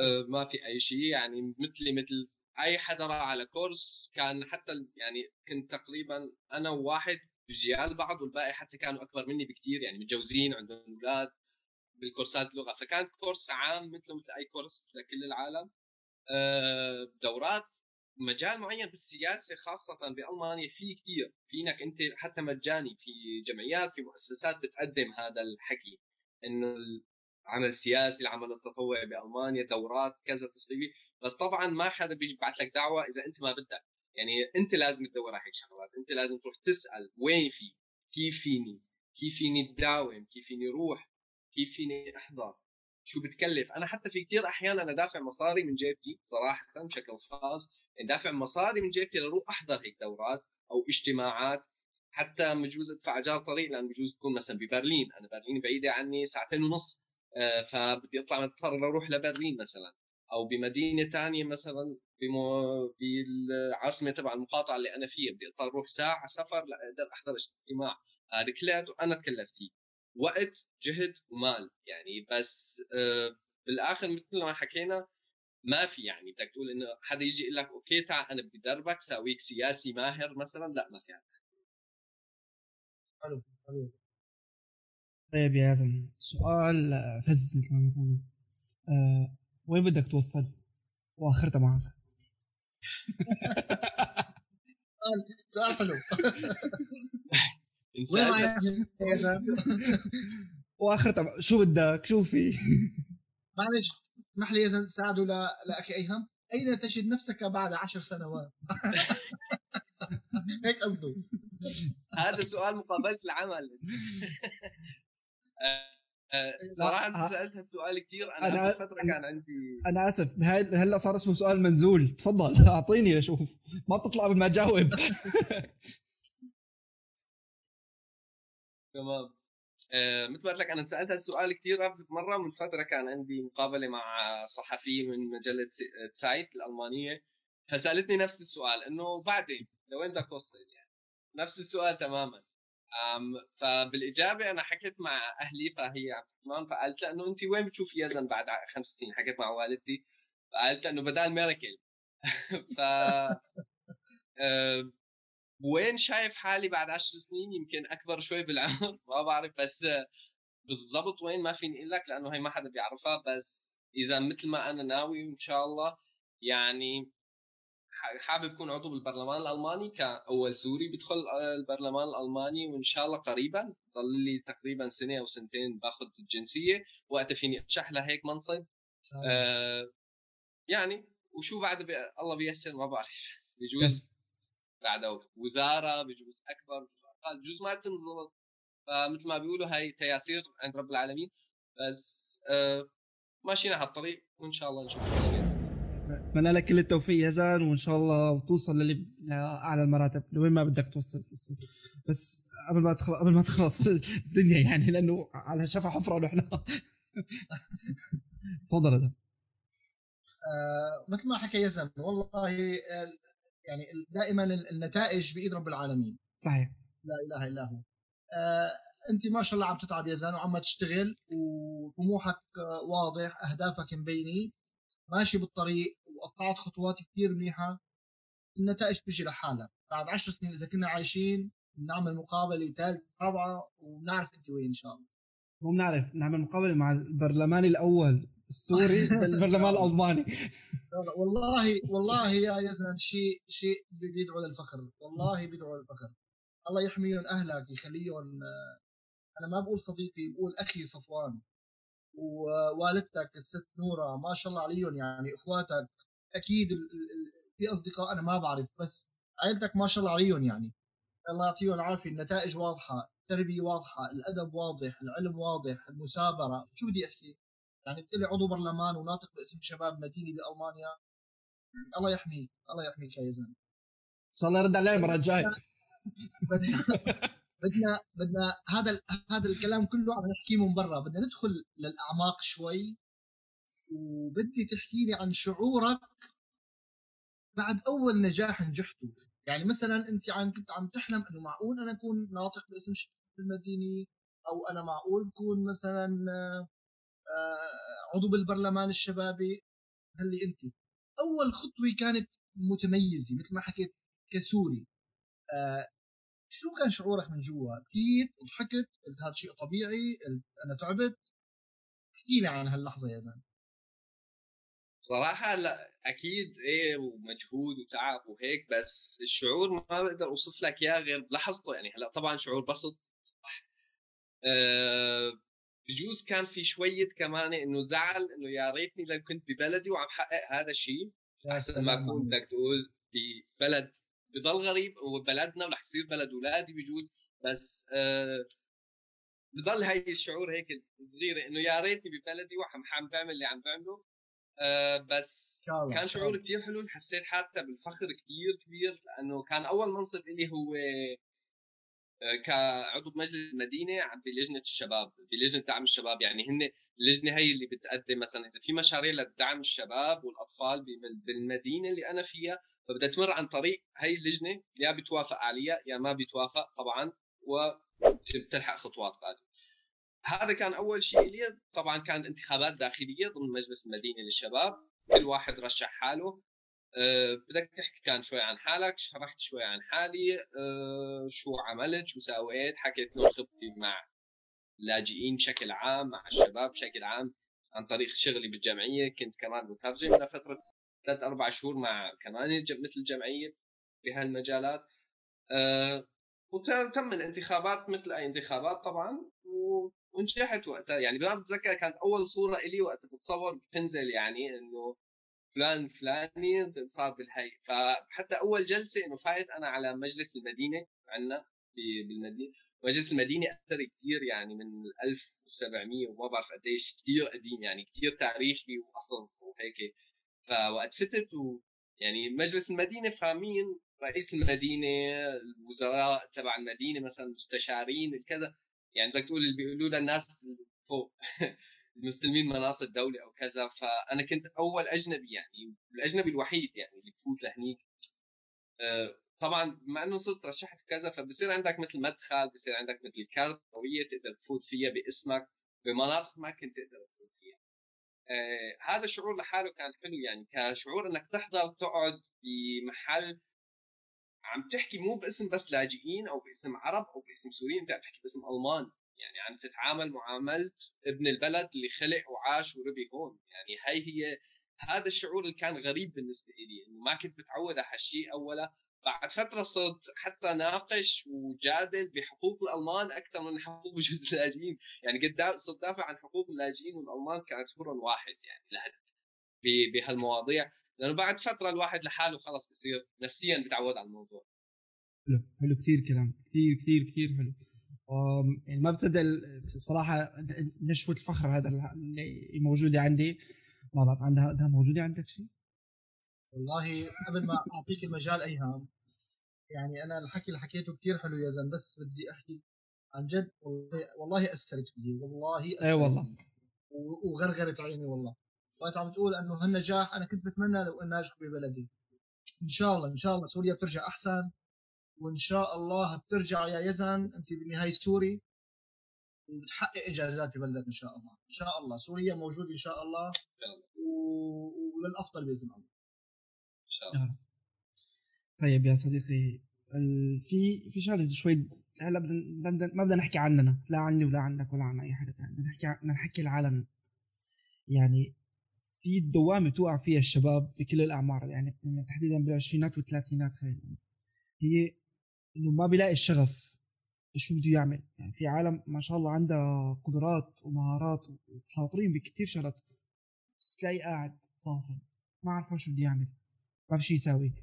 آه، ما في أي شيء يعني مثلي مثل أي حدا راح على كورس كان حتى يعني كنت تقريبا أنا وواحد بجيال بعض والباقي حتى كانوا أكبر مني بكثير يعني متجوزين عندهم أولاد بالكورسات لغة. فكان كورس عام مثله مثل أي كورس لكل العالم. دورات مجال معين بالسياسة خاصة بألمانيا في كثير فينك أنت حتى مجاني في جمعيات في مؤسسات بتقدم هذا الحكي. إنه العمل السياسي العمل التطوعي بألمانيا دورات كذا تصويبي بس طبعا ما حدا بيجي ببعث لك دعوة إذا أنت ما بدك. يعني أنت لازم تدور على هيك شغلات. أنت لازم تروح تسأل وين في؟ كيف فيني؟ كيف فيني تداوم كيف فيني روح كيف فيني أحضر؟ شو بتكلف؟ أنا حتى في كثير أحيان أنا دافع مصاري من جيبتي صراحة بشكل خاص. دافع مصاري من جيبتي لروح أحضر هيك دورات أو اجتماعات حتى بجوز أدفع أجار طريق لأن بجوز تكون مثلا ببرلين. أنا برلين بعيدة عني ساعتين ونص آه، فبدي أطلع مضطر أروح لبرلين مثلا. أو بمدينة ثانية مثلا بمو... بالعاصمة تبع المقاطعة اللي أنا فيها بدي أضطر أروح ساعة سفر لأقدر أحضر اجتماع. هذا كلياته أنا تكلفت فيه. وقت جهد ومال يعني. بس آه بالآخر مثل ما حكينا ما في يعني بدك تقول إنه حدا يجي يقول لك okay تعال أنا بدي دربك ساويك سياسي ماهر مثلا لا ما في هذا حلو حلو طيب يا ياسم سؤال آه، فز مثل ما بيقولوا آه وين بدك توصل؟ واخرتها معك سؤال حلو؟ واخرتها شو بدك؟ شو في؟ معلش اسمح لي اذا ساعدوا ل- لأخي أيهم؟ أين تجد نفسك بعد عشر سنوات؟ هيك قصده هذا سؤال مقابلة العمل. صراحة سألت هالسؤال كثير أنا, أنا- أنا فتره كان عندي أنا آسف. هاي هلا صار اسمه سؤال منزول. تفضل. أعطيني أشوف. ما بتطلع قبل ما اجاوب تمام. مثل ما قلت لك أنا سألت هالسؤال كثير مرة من فترة كان عندي مقابلة مع صحفي من مجلة سايت الألمانية فسألتني نفس السؤال إنه بعدين؟ لوين بدك توصل يعني نفس السؤال تماما. فبالإجابة أنا حكيت مع أهلي فهي الرحمن فقالت لها إنه انت وين بتشوف يزن بعد خمس سنين؟ حكيت مع والدتي فقالت إنه بدال ميراكل ف آه، وين شايف حالي بعد عشر سنين؟ يمكن أكبر شوي بالعمر. ما بعرف بس بالضبط وين ما فيني أقول لك لأنه هي ما حدا بيعرفها. بس إذا مثل ما أنا ناوي إن شاء الله يعني حابب اكون عضو بالبرلمان الألماني كأول سوري بدخل آه، البرلمان الألماني وإن شاء الله قريبا. ضل لي تقريبا سنة أو سنتين باخذ الجنسية. وقتها فيني ارشح لهيك منصب. آه يعني وشو بعد بي... الله بيسر ما بعرف. بجوز بس بعده وزارة بجوز أكبر بجوز أقل. بجوز ما تنزبط فمثل ما بيقولوا هاي تياسير عند رب العالمين. بس آه ماشيين على الطريق وإن شاء الله نشوف شو أتمنى لك كل التوفيق يا يزن وإن شاء الله توصل للي لاعلى المراتب. لوين ما بدك توصل توصل. بس قبل ما تخلص قبل ما تخلص الدنيا يعني لأنه على شفا حفرة نحن تفضل هذا آه، مثل ما حكى يزن والله يعني دائما النتائج بإيد رب العالمين. صحيح. لا إله إلا هو. آه، أنت ما شاء الله عم تتعب يا زان وعم تشتغل وطموحك آه، واضح أهدافك مبينة. ماشي بالطريق وقطعت خطوات كثير منيحة. النتائج بتجي لحالها. بعد عشر سنين إذا كنا عايشين بنعمل مقابلة ثالثه رابعة وبنعرف أنت وين إن شاء الله. مو بنعرف نعمل مقابلة مع البرلماني الأول. السوري بالبرلمان الالماني لا لا، والله والله يا يزن شيء شيء بيدعو للفخر. والله بيدعو للفخر. الله يحميهم أهلك يخليهم آه، أنا ما بقول صديقي بقول أخي صفوان ووالدتك الست نورة. ما شاء الله عليهم يعني إخواتك. أكيد في أصدقاء أنا ما بعرف بس عائلتك ما شاء الله عليهم يعني. الله يعطيهم العافية. النتائج واضحة التربية واضحة الأدب واضح العلم واضح المثابره شو بدي أحكي؟ يعني بتقلي عضو برلمان وناطق باسم شباب مدينه بألمانيا. الله يحميك الله يحميك يا زلمه ان شاء الله يرد علي المره الجايه بدنا بدنا هذا ال- هذا الكلام كله عم نحكيه من برا. بدنا ندخل للأعماق شوي. وبدي تحكي لي عن شعورك بعد أول نجاح نجحته. يعني مثلا أنت عم كنت عم تحلم إنه معقول أنا أكون ناطق باسم شباب المدينة أو أنا معقول بكون مثلا عضو بالبرلمان الشبابي. هلي انت أول خطوة كانت متميزة مثل ما حكيت كسوري. آه، شو كان شعورك من جوا؟ بكيت ضحكت قلت هذا شيء طبيعي قلت أنا تعبت. احكي لي عن هاللحظة يا زلمة. صراحة لا أكيد إيه ومجهود وتعب وهيك بس الشعور ما بقدر أوصف لك إياه غير بلحظته. يعني هلأ طبعا شعور بسط أه بجوز كان في شوية كمان إنه زعل إنه يا ريتني لو كنت ببلدي وعم حقق هذا الشيء احسن ما اكون. بدك تقول في بلد بضل غريب وبلدنا ورح يصير بلد اولادي بجوز بس آه بضل هاي الشعور هيك صغيره إنه يا ريتني ببلدي وعم عم بعمل اللي عم بعمله آه بس شاء كان شعور. كتير حلو حسيت حتى بالفخر كتير كبير لأنه كان أول منصب لي هو كعضو بمجلس المدينة بلجنة الشباب بلجنة دعم الشباب. يعني هن اللجنة هي اللي بتقدم مثلا إذا في مشاريع لدعم الشباب والأطفال بال- بالمدينة اللي أنا فيها فبدها تمر عن طريق هي اللجنة يا بتوافق عليها يا ما بتوافق طبعا وبتلحق خطوات بعد. هذا كان أول شيء لي طبعا كانت انتخابات داخلية ضمن مجلس المدينة للشباب كل واحد رشح حاله. أه بدك تحكي كان شوي عن حالك شرحت شوي عن حالي أه شو عملت شو سويت حكيت لهم خطتي مع اللاجئين بشكل عام مع الشباب بشكل عام عن طريق شغلي بالجمعية كنت كمان مترجم لفترة ثلاث أربع شهور مع كمان مثل الجمعية بهالمجالات. أه وتم الانتخابات مثل أي انتخابات طبعا ونجحت وقتها. يعني بتذكر كانت أول صورة إلي وقت بتصور بتنزل يعني إنه فلان فلاني صار بالهي فحتى أول جلسة إنه فايت أنا على مجلس المدينة عندنا بالمدينة. مجلس المدينة أثر كثير يعني من 1700 وما بعرف قديش كثير قديم يعني كثير تاريخي واصل وهيك. فوقت فتت و يعني مجلس المدينة فاهمين رئيس المدينة الوزراء تبع المدينة مثلا مستشارين كذا يعني بدك تقول اللي بيقولوا للناس فوق. المستلمين مناصب دوله أو كذا فأنا كنت أول أجنبي يعني الأجنبي الوحيد يعني اللي بفوت لهنيك. آه، طبعا بما إنه صرت رشحت كذا فبصير عندك مثل مدخل بصير عندك مثل كارت قوية تقدر تفوت فيها باسمك بمناطق ما كنت تقدر تفوت فيها. آه هذا الشعور لحاله كان حلو يعني كشعور إنك تحضر تقعد بمحل عم تحكي مو باسم بس لاجئين أو باسم عرب أو باسم سوريين أنت عم تحكي باسم ألمان. يعني عم تتعامل معامله ابن البلد اللي خلق وعاش وربي هون. يعني هي هي هذا الشعور اللي كان غريب بالنسبة لي إنه ما كنت متعود على هالشيء اولا. بعد فترة صرت حتى ناقش وجادل بحقوق الألمان أكثر من حقوق بجوز اللاجئين. يعني قد صرت دافع عن حقوق اللاجئين والألمان كاعتبرهم واحد يعني بهالمواضيع. لأنه بعد فترة الواحد لحاله خلص بصير نفسيا بتعود على الموضوع. حلو حلو كثير كلام كثير كثير كثير حلو. يعني ما بصدق بصراحة نشوة الفخر هذا اللي موجوده عندي. ما بعرف عندها موجودة عندك شيء؟ والله قبل ما أعطيك المجال أيهام يعني أنا الحكي اللي حكيته كثير حلو يا زلمة بس بدي أحكي عن جد. والله والله أثرت فيي. والله أثرت اي والله وغرغرت عيني والله. وقت عم تقول إنه هالنجاح أنا كنت بتمنى لو اني ناجح ببلدي. إن شاء الله إن شاء الله سوريا بترجع أحسن. وإن شاء الله بترجع يا يزن أنت بالنهاية سوري وبتحقق انجازات ببلدك إن شاء الله. إن شاء الله. سوريا موجود إن شاء الله وللأفضل بإذن الله. إن شاء الله. طيب يا صديقي في في شغلة شوي هلا بدنا ما بدنا نحكي عننا لا عني ولا عنك ولا عن أي حدا ثاني بدنا نحكي بدنا نحكي العالم. يعني في دوامة توقع فيها الشباب بكل الأعمار يعني تحديدا بالعشرينات والثلاثينات خلينا هي إنه ما بيلاقي الشغف شو بده يعمل. يعني في عالم ما شاء الله عندها قدرات ومهارات وشاطرين بكثير شغلات بس بتلاقيه قاعد صافن ما عارف شو بده يعمل ما في شيء يساوي.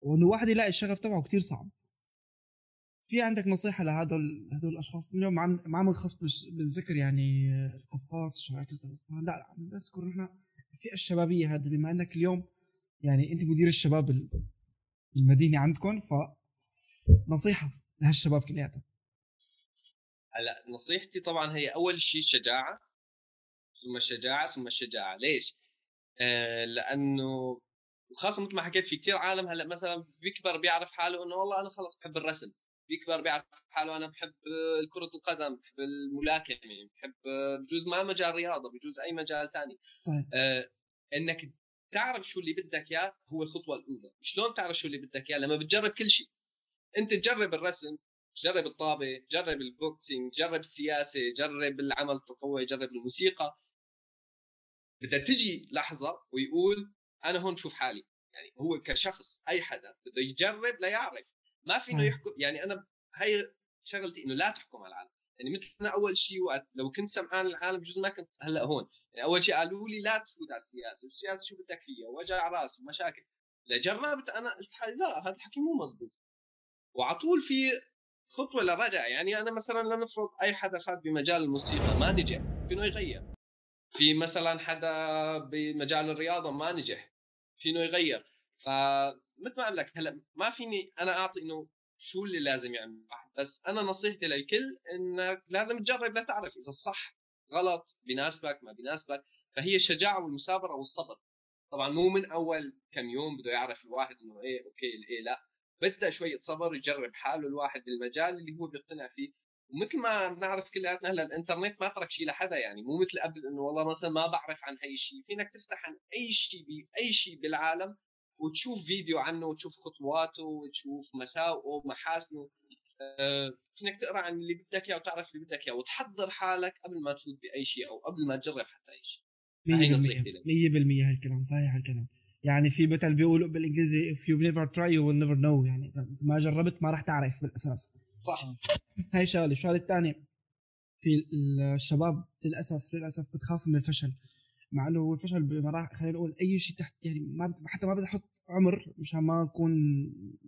وإنه واحد يلاقي الشغف تبعه كثير صعب. في عندك نصيحة لهدول هدول الأشخاص؟ اليوم ما عم نخص بالذكر يعني القفقاز شرع كردستان لا لا عم بذكر نحن الفئة الشبابية هذه بما إنك اليوم يعني أنت مدير الشباب المدينة عندكم ف نصيحة لهالشباب كلياتهم. هلا نصيحتي طبعا هي أول شيء شجاعة ثم الشجاعه ثم الشجاعه ليش؟ آه لأنه وخاصة مثل ما حكيت في كثير عالم هلا مثلا بيكبر بيعرف حاله إنه والله أنا خلص بحب الرسم. بيكبر بيعرف حاله أنا بحب كرة القدم بحب الملاكمة بحب بجوز ما مجال رياضة بجوز أي مجال ثاني طيب. آه إنك تعرف شو اللي بدك إياه هو الخطوة الأولى. شلون تعرف شو اللي بدك إياه؟ لما بتجرب كل شيء أنت تجرب الرسم جرب الطابة جرب البوكسينج جرب السياسة جرب العمل التطوعي جرب الموسيقى. بدها تجي لحظة ويقول أنا هون شوف حالي. يعني هو كشخص أي حدا بده يجرب ليعرف. ما فينا يحكم يعني أنا هي شغلتي إنه لا تحكم على العالم. يعني مثل أنا أول شيء وقت لو كنت سمعان العالم بجوز ما كنت هلأ هون. يعني أول شيء قالوا لي لا تفوت على السياسة والسياسة شو بدك فيها؟ وجع رأس ومشاكل. لجربت أنا قلت حالي لا هذا الحكي مو مزبوط. وعلى طول في خطوة للرجع. يعني أنا مثلا لنفرض أي حدا فات بمجال الموسيقى ما نجح. فينه يغير. في مثلا حدا بمجال الرياضة ما نجح. فينه يغير. ف مثل ما قال لك هلأ ما فيني أنا أعطي إنه شو اللي لازم يعمل واحد بس أنا نصيحتي للكل إنك لازم تجرب لتعرف إذا الصح غلط بيناسبك ما بيناسبك. فهي الشجاعة والمثابرة والصبر. طبعا مو من أول كم يوم بده يعرف الواحد إنه إيه أوكي إيه لا. بدأ شوية صبر يجرب حاله الواحد بالمجال اللي هو بيقتنع فيه. ومثل ما بنعرف كلياتنا هلا الإنترنت ما ترك شيء لحدا يعني. مو مثل قبل إنه والله مثلا ما بعرف عن هي الشيء فينك تفتح عن أي شيء باي شيء بالعالم وتشوف فيديو عنه وتشوف خطواته وتشوف مساوئه ومحاسنه. أه فينك تقرأ عن اللي بدك إياه وتعرف اللي بدك إياه وتحضر حالك قبل ما تفوت بأي شيء أو قبل ما تجرب حتى أي شيء هي نصيحتي 100% هالكلام صحيح هالكلام. يعني في مثل بيقولوا بالإنجليزي if you've never tried you will never know. يعني إذا ما جربت ما راح تعرف بالأساس. صح. هاي شغلة. الشغلة الثانية في الشباب للأسف للأسف بتخاف من الفشل. مع إنه الفشل بمراحل خلينا نقول أي شيء تحت يعني ما حتى ما بدي أحط عمر مشان ما أكون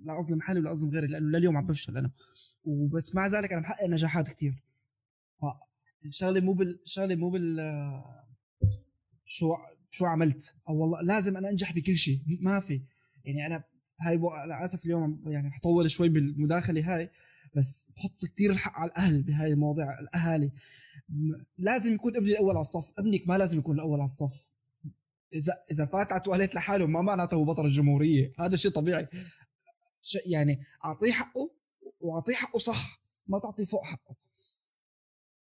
لا أظلم حالي ولا أظلم غيري لأنه لليوم عم بفشل أنا. وبس مع ذلك أنا محقق نجاحات كثير الشغلة مو بال الشغلة مو بال شو شو عملت؟ أو والله لازم أنا أنجح بكل شيء. ما في. يعني أنا هاي. أنا اسف اليوم يعني حطول شوي بالمداخلة هاي بس بحط كثير الحق على الأهل بهاي المواضيع الأهالي. لازم يكون ابني الأول على الصف. ابنك ما لازم يكون الأول على الصف. إذا إذا فات على التواليت لحاله ما معناته هو بطل الجمهورية. هذا شيء طبيعي. يعني أعطيه حقه وأعطيه حقه صح. ما تعطيه فوق حقه.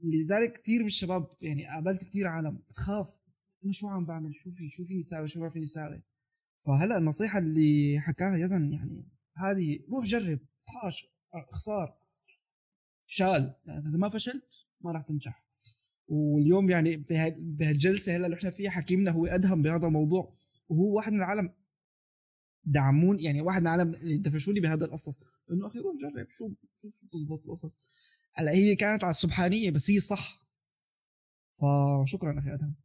لذلك كثير من الشباب يعني قابلت كثير عالم. بتخاف أنا شو عم بعمل شو في شو فيني ساوي شو ما فيني ساوي فهلأ النصيحة اللي حكاها يزن يعني هذه روح جرب حاش خسار فشل يعني إذا ما فشلت ما راح تنجح. واليوم يعني بهالجلسة هلأ اللي إحنا فيها حكيمنا هو أدهم بهذا الموضوع وهو واحد من العالم دعمون يعني واحد من العالم دفشوني بهذا القصص. إنه أخي روح جرب شو شو تزبط القصص. هلأ هي كانت على السبحانية بس هي صح. فشكرا أخي أدهم.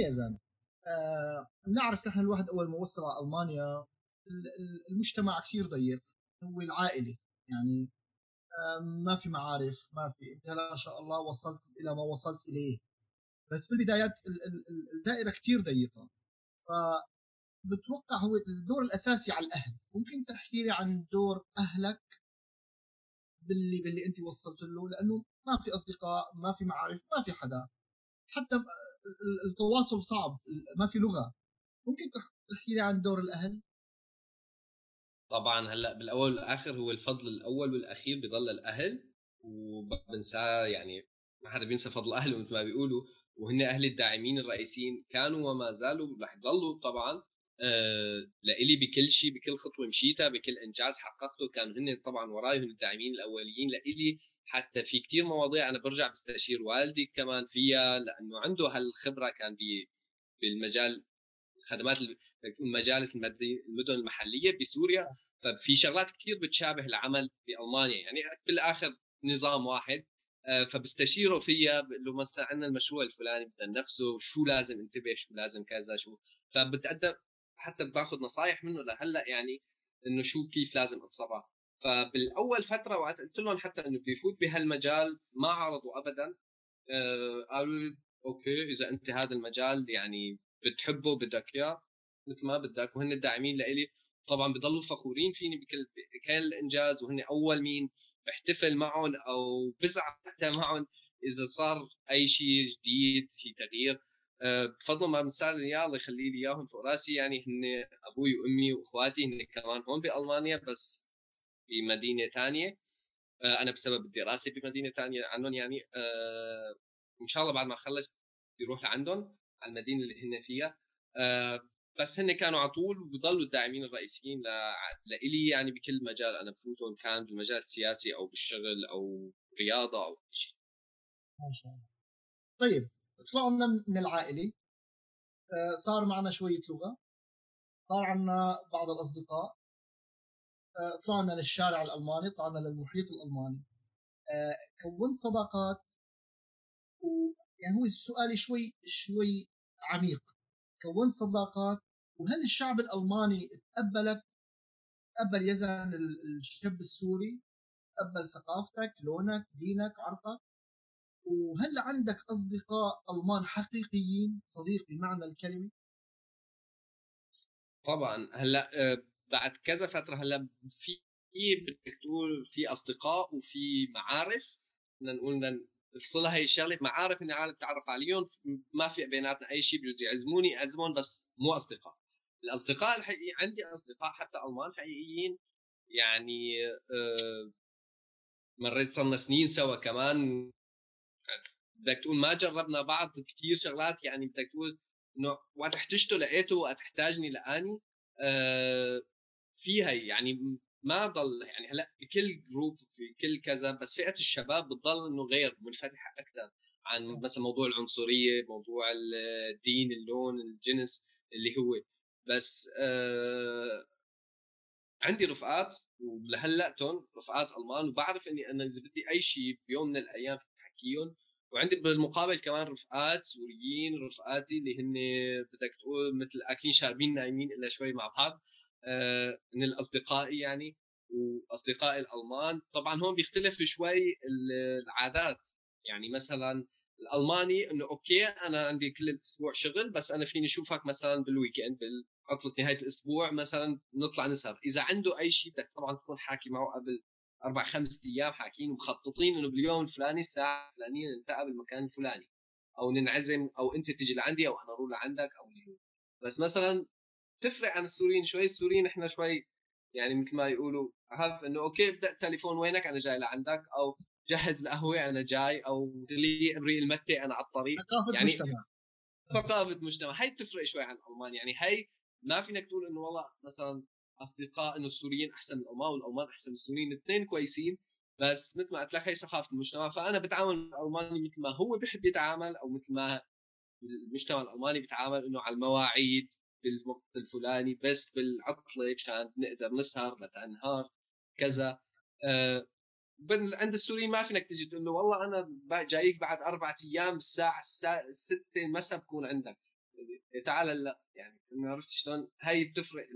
يا زلمه آه نحن الواحد أول ما وصل على ألمانيا المجتمع كثير ضيق هو العائلة. يعني ما في معارف ما في إنت هلا ما شاء الله وصلت إلى ما وصلت إليه. بس بالبدايات الدائرة كثير ضيقة. ف بتوقع هو الدور الأساسي على الأهل. ممكن تحكي لي عن دور أهلك باللي باللي أنت وصلت له؟ لأنه ما في أصدقاء ما في معارف ما في حدا. حتى التواصل صعب. ما في لغة. ممكن تحكي لي عن دور الأهل؟ طبعا هلأ بالأول والآخر هو الفضل الأول والأخير بضل الأهل وبنساه يعني ما حدا بينسى فضل أهله مثل ما بيقولوا وهن أهل الداعمين الرئيسيين. كانوا وما زالوا رح يضلوا طبعا. آه لإلي بكل شيء بكل خطوة مشيتها بكل إنجاز حققته كانوا هن طبعا وراي هن الداعمين الأوليين. لإلي حتى في كتير مواضيع أنا برجع بستشير والدي كمان فيها لأنه عنده هالخبرة كان بالمجال خدمات مجالس المدن المحلية بسوريا. ففي شغلات كثير بتشابه العمل بألمانيا يعني بالآخر نظام واحد. آه، فبستشيره فيها بقول له مثلا عندنا المشروع الفلاني بدنا نفسه شو لازم انتبه شو لازم كذا شو. فبتقدم حتى باخذ نصائح منه لهلأ يعني إنه شو كيف لازم أتصرف. فبالأول فترة وقت قلت لهم حتى إنه بدي يفوت بهالمجال ما عرضوا ابدا. آه، قالوا لي أوكي إذا أنت هذا المجال يعني بتحبه بدك إياه مثل ما بدك وهن الداعمين لإلي. طبعا بضلوا فخورين فيني بكل كل انجاز وهن أول مين بحتفل معهم أو بزعل حتى معهم إذا صار أي شيء جديد في تغيير. آه، بفضل ما بنسأل إياه الله يخلي لي إياهم فوق رأسي. يعني هن أبوي وأمي وإخواتي هن كمان هون بألمانيا بس بمدينه ثانية. آه، أنا بسبب الدراسة بمدينه ثانية عنهم يعني آه، إن شاء الله بعد ما أخلص بيروح لعندهم على المدينة اللي هن فيها. بس هن كانوا على طول وبضلوا الداعمين الرئيسيين لإلي يعني بكل مجال. أنا بفوتهم كان بالمجال السياسي أو بالشغل أو رياضه أو شيء. ما شاء الله. طيب طلعنا من العائلة. آه، صار معنا شوية لغة. صار عنا بعض الأصدقاء. آه، طلعنا للشارع الألماني طلعنا للمحيط الألماني. آه، كونت صداقات و يعني هو السؤال شوي شوي عميق. كونت صداقات وهل الشعب الألماني تقبلك تقبل يزن الشاب السوري؟ تقبل ثقافتك لونك دينك عرقك؟ وهل عندك أصدقاء ألمان حقيقيين؟ صديق بمعنى الكلمة. طبعا. هلأ آه، بعد كذا فترة هلا في بدك تقول في أصدقاء وفي معارف. بدنا نقول نفصلها هي الشغلة. معارف اني عارف تعرف عليهم. ما في بيناتنا أي شيء بجوز يعزموني اعزمهم بس مو أصدقاء. الأصدقاء الحقيقيين عندي أصدقاء حتى ألمان حقيقيين. يعني آه، مريت صرنا سنين سوا كمان. بدك تقول ما جربنا بعض كثير شغلات. يعني بدك تقول إنه وقت احتجته لقيته وقت احتاجني لقاني. آه فيها يعني ما ضل يعني هلأ بكل جروب في كل كذا بس فئة الشباب بتضل إنه غير منفتحة أكثر عن مثلا موضوع العنصرية موضوع الدين اللون الجنس اللي هو. بس آه عندي رفقات ولهلأتهم رفقات ألمان وبعرف إني أنا إذا بدي أي شيء بيوم من الأيام احكيهم وعندي بالمقابل كمان رفقات سوريين رفقاتي اللي هن بدك تقول مثل اكلين شاربين نايمين إلا شوي مع بعض. آه من الأصدقاء يعني واصدقائي الألمان. طبعا هون بيختلف شوي العادات. يعني مثلا الألماني إنه okay أنا عندي كل الأسبوع شغل بس أنا فيني اشوفك مثلا بال weekend بعطله نهاية الأسبوع مثلا نطلع نسهر. إذا عنده أي شيء بدك طبعا تكون حاكي معه قبل أربع خمس أيام حاكيين ومخططين إنه باليوم الفلاني الساعة الفلانيه نلتقى بالمكان الفلاني أو ننعزم أو أنت تجي لعندي أو أنا أروح لعندك أو بس مثلا تفرق عن السوريين شوي السوريين إحنا شوي يعني مثل ما يقولوا هذا إنه okay ابدأ التليفون وينك أنا جاي لعندك أو جهز القهوة أنا جاي أو لي ابري المتة أنا على الطريق. ثقافة يعني مجتمع. ثقافة مجتمع. هي بتفرق شوي عن الالمان يعني هي ما فينك تقول إنه والله مثلا أصدقاء إنه السوريين أحسن من الألمان والألمان أحسن من السوريين الاثنين كويسين بس مثل ما قلت لك هي ثقافة المجتمع. فأنا بتعامل مع الألماني مثل ما هو بيحب يتعامل أو مثل ما المجتمع الألماني بيتعامل إنه على المواعيد. بالوقت الفلاني بس بالعطلة مشان نقدر نسهر لتنهار كذا. أه عند السوريين ما فينك تجي تقول له والله أنا جايك بعد أربع أيام الساعة 6 المساء بكون عندك. تعال لا يعني عرفت شلون؟ هاي بتفرق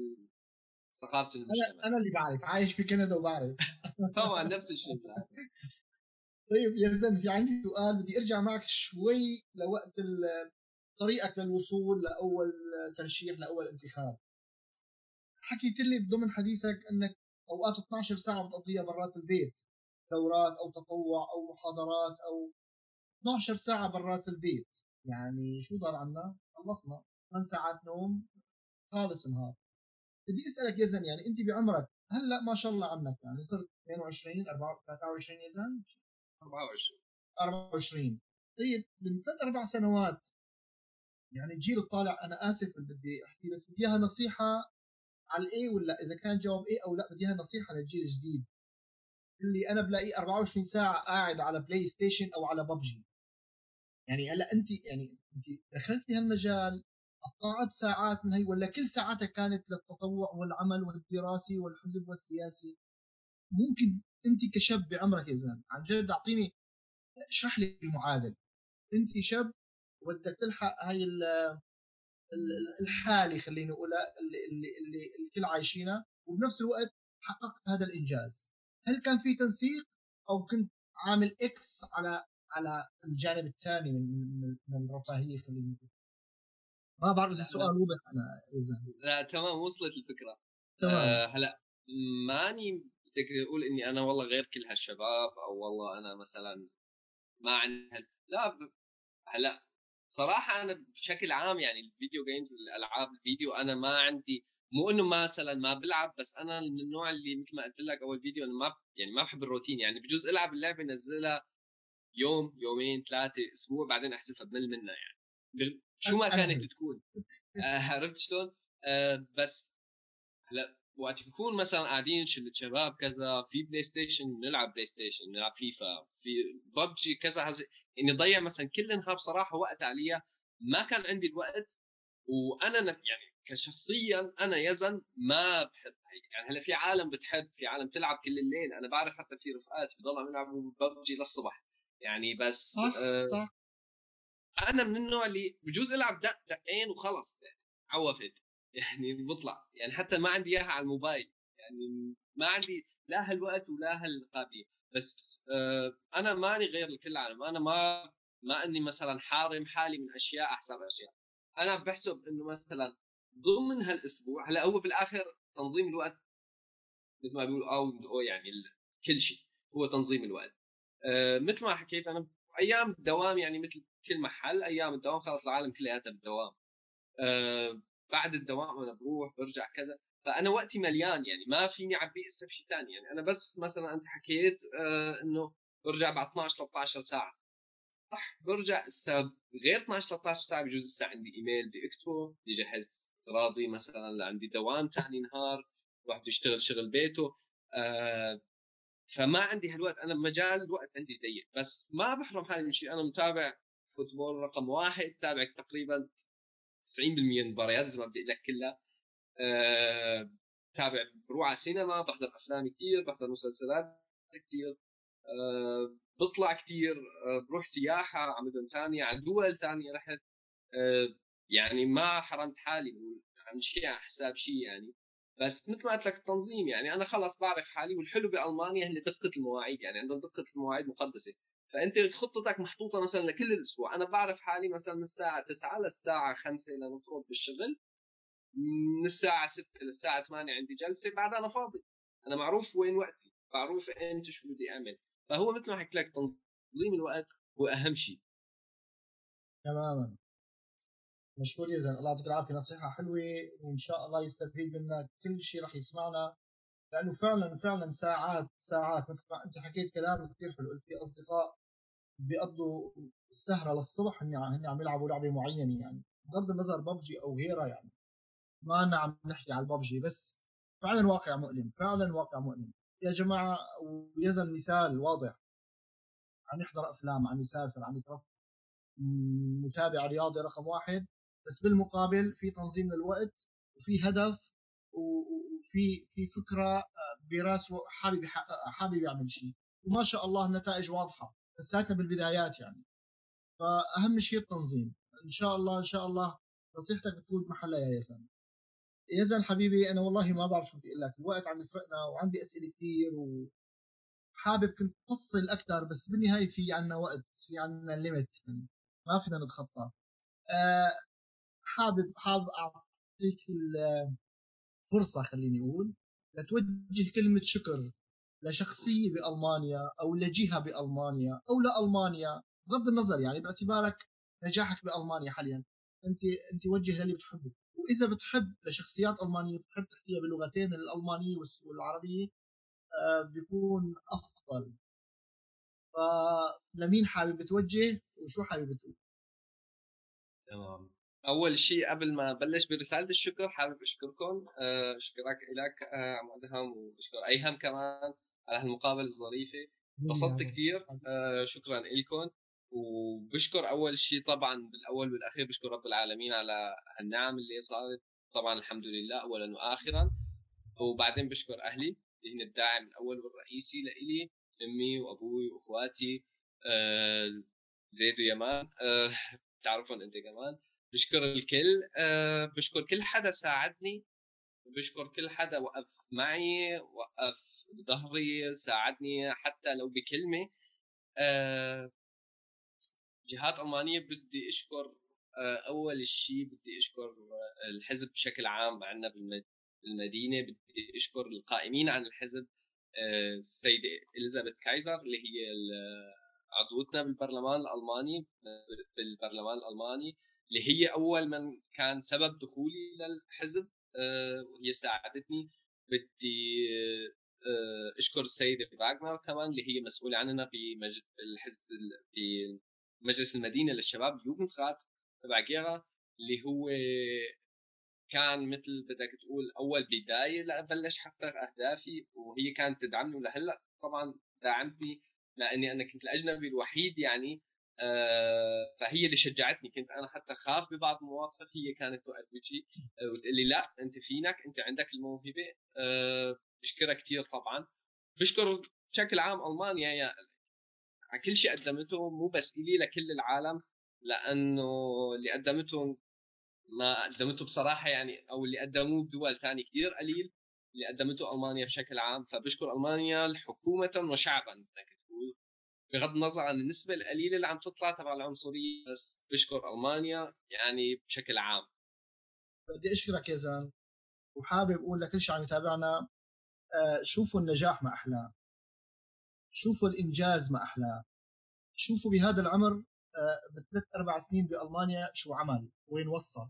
ثقافة المجتمع. أنا أنا اللي بعرف عايش في كندا وبعرف. طبعا نفس الشيء. طيب يا زلمة في عندي سؤال بدي أرجع معك شوي لوقت طريقك للوصول لأول ترشيح لأول انتخاب. حكيت لي ضمن حديثك إنك أوقات 12 ساعة بتقضيها برات البيت دورات أو تطوع أو محاضرات أو 12 ساعة برات البيت. يعني شو ضل عنا؟ خلصنا. 8 ساعات نوم خالص نهار. بدي أسألك يا زن يعني أنت بعمرك هلأ ما شاء الله عنك يعني صرت 22 23 يا زن 24 24 طيب من ثلاث أربع سنوات يعني الجيل الطالع أنا آسف بدي أحكي بس بدي إياها نصيحة على الاي ولا إذا كان جواب إيه أو لا بدي إياها نصيحة للجيل الجديد اللي أنا بلاقيه 24 ساعة قاعد على PlayStation أو على ببجي يعني هلأ انت يعني انت دخلت في هالمجال قطعت ساعات من هي ولا كل ساعاتك كانت للتطوع والعمل والدراسي والحزب والسياسي ممكن انت كشاب بعمرك يا زلمة عن جد أعطيني اشرح لي المعادلة انت شاب وبدك تلحق هاي الحالة خلينا نقولها اللي, اللي, اللي الكل عايشينها وبنفس الوقت حققت هذا الإنجاز. هل كان في تنسيق أو كنت عامل X على على الجانب الثاني من من الرفاهية خلينا نقول ما بعرف اذا السؤال واضح أنا اذا لا تمام وصلت الفكرة. تمام. آه هلا ماني بدك أقول إني أنا والله غير كل هالشباب أو والله أنا مثلا ما عندي لا هلا صراحة أنا بشكل عام يعني ال video games الألعاب الفيديو أنا ما عندي مو إنه مثلا ما بلعب بس أنا من النوع اللي مثل ما قلت لك أول فيديو أنا ما يعني ما بحب الروتين يعني بجوز ألعب اللعبة نزلها يوم يومين ثلاثة أسبوع بعدين احسبها بمل منها يعني شو ما كانت تكون آه عرفت شلون؟ آه بس هلا وقت بكون مثلا قاعدين شله شباب كذا في PlayStation نلعب PlayStation نلعب فيفا في ببجي كذا. إني ضيع مثلا كل النهار بصراحة وقت عليها ما كان عندي الوقت وأنا يعني كشخصيا أنا يزن ما بحب هي يعني هلأ في عالم بتحب في عالم تلعب كل الليل أنا بعرف حتى في رفقات بضلوا عم يلعبوا ببجي للصبح. يعني بس صح آه صح. أنا من النوع اللي بجوز ألعب دق دقين وخلص يعني عوفت يعني بطلع. يعني حتى ما عندي إياها على الموبايل. يعني ما عندي لا هالوقت ولا هالقابليه بس آه أنا ماني غير لكل العالم. أنا ما ما إني مثلا حارم حالي من أشياء أحسن أشياء. أنا بحسب إنه مثلا ضمن هالأسبوع هلأ هو بالآخر تنظيم الوقت مثل ما بيقولوا أو أو يعني كل شيء هو تنظيم الوقت. آه مثل ما حكيت أنا أيام الدوام يعني مثل كل محل أيام الدوام خلاص العالم كلياتها بالدوام آه بعد الدوام أنا بروح برجع كذا. فأنا وقتي مليان يعني ما فيني اعبيه هسه بشيء ثاني يعني أنا بس مثلا أنت حكيت آه إنه برجع بعد 12 13 ساعة. صح برجع هسه غير 12 13 ساعة بجوز هسه عندي إيميل بيكتبه بجهز راضي مثلا عندي دوام ثاني نهار واحد يشتغل شغل بيته. آه فما عندي هالوقت. أنا مجال الوقت عندي ضيق. بس ما بحرم حالي من شيء أنا متابع فوتبول رقم واحد تابع تقريبا 90% من المباريات إذا ما بدي لك كلها. أه تابع بروح على سينما بحضر افلام كثير بحضر مسلسلات كثير أه بطلع كثير أه بروح سياحة على مدن ثانية على دول ثانية رحت يعني ما حرمت حالي عن شيء على حساب شيء يعني. بس مثل ما قلت لك التنظيم يعني أنا خلص بعرف حالي والحلو بألمانيا هي دقة المواعيد يعني عندهم دقة المواعيد مقدسة. فأنت خطتك محطوطة مثلا لكل الأسبوع. أنا بعرف حالي مثلا من الساعة 9 للساعة 5 لنفرض بالشغل. من الساعة 6 للساعه 8 عندي جلسة بعدها أنا فاضي. أنا معروف وين وقتي معروف انت شو بدي أعمل. فهو مثل ما حكيت لك تنظيم الوقت هو أهم شيء تماما. مشكور يا زين الله يعطيك العافية. نصيحة حلوة وإن شاء الله يستفيد منها كل شيء راح يسمعنا لأنه فعلا فعلا ساعات ساعات. مثل ما أنت حكيت كلام كثير حلو. قلت في أصدقاء بيقضوا السهرة للصبح هن عم يلعبوا لعبة معينة يعني. بغض النظر ببجي أو غيرها يعني. ما أنا عم نحكي على الببجي بس فعلا واقع مؤلم فعلا واقع مؤلم. يا جماعة ويزن مثال واضح. عم يحضر أفلام عم يسافر عم يترفع متابع رياضي رقم واحد بس بالمقابل في تنظيم للوقت وفي هدف وفي في فكرة براسه حابب يحققها حابب يعمل شيء. وما شاء الله النتائج واضحة لساتنا بالبدايات يعني. فأهم شيء التنظيم. إن شاء الله إن شاء الله نصيحتك بتكون محلها يا يزن يزن حبيبي أنا والله ما بعرف شو بدي أقول لك الوقت عم يسرقنا وعندي أسئلة كثير و حابب كنت أفصل أكثر بس بالنهاية في عنا وقت في عنا ليميت يعني ما فينا نتخطى. أه حابب حابب أعطيك الفرصه خليني أقول لتوجه كلمة شكر لشخصية بألمانيا أو لجهة بألمانيا أو لألمانيا بغض النظر يعني باعتبارك نجاحك بألمانيا حاليا أنت أنت وجه للي بتحبه. وإذا بتحب لشخصيات ألمانية بتحب تحكيها باللغتين الألمانية والعربية آه، بيكون أفضل. فلمين حابب توجه وشو حابب تقول؟ تمام. أول شيء قبل ما بلش برسالة الشكر حابب أشكركم آه، أشكرك لك آه، عم ادهم وأشكر أيهم كمان على هالمقابلة الظريفة. انبسطت كثير شكرا لكم وبشكر أول شيء طبعا بالأول والأخير بشكر رب العالمين على النعم اللي صارت. طبعا الحمد لله اولا واخرا. وبعدين بشكر أهلي اللي هن الداعم الأول والرئيسي لإلي أمي وأبوي وإخواتي آه زيد ويمان. آه بتعرفهم أنت كمان. بشكر الكل. آه بشكر كل حدا ساعدني. بشكر كل حدا وقف معي وقف بظهري ساعدني حتى لو بكلمة. جهات ألمانية بدي أشكر آه، أول شيء بدي أشكر الحزب بشكل عام عندنا بالمدينة بدي أشكر القائمين عن الحزب آه، السيدة إليزابيث كايزر اللي هي عضوتنا بالبرلمان الألماني بالبرلمان الألماني اللي هي أول من كان سبب دخولي للحزب آه، وهي ساعدتني. بدي أشكر السيدة فاغنر كمان اللي هي مسؤولة عننا في الحزب في مجلس المدينة للشباب يوجنفرات تبع جيرا اللي هو كان مثل بدك تقول أول بداية لابلش احقق أهدافي وهي كانت تدعمني. ولهلأ طبعا دعمتني لأني أنا كنت الأجنبي الوحيد يعني آه فهي اللي شجعتني. كنت أنا حتى خاف ببعض المواقف هي كانت توقف وجهي آه وتقول لي لا أنت فينك أنت عندك الموهبة آه بشكرها كثير طبعا. بشكر بشكل عام ألمانيا يا على كل شيء قدمته مو بس إلي لكل العالم لأنه اللي قدمته ما قدمته بصراحة يعني أو اللي قدموه بدول ثانية كثير قليل اللي قدمته ألمانيا بشكل عام. فبشكر ألمانيا حكومه وشعبا بدك تقول. بغض النظر عن النسبة القليلة اللي عم تطلع تبع العنصرية بس بشكر ألمانيا يعني بشكل عام. بدي أشكرك يا زان وحابب أقول لكل شيء عم يتابعنا آه، شوفوا النجاح ما أحلاه. شوفوا الإنجاز ما احلاه شوفوا بهذا العمر آه، بثلاث أربع سنين بألمانيا شو عمل وين وصل.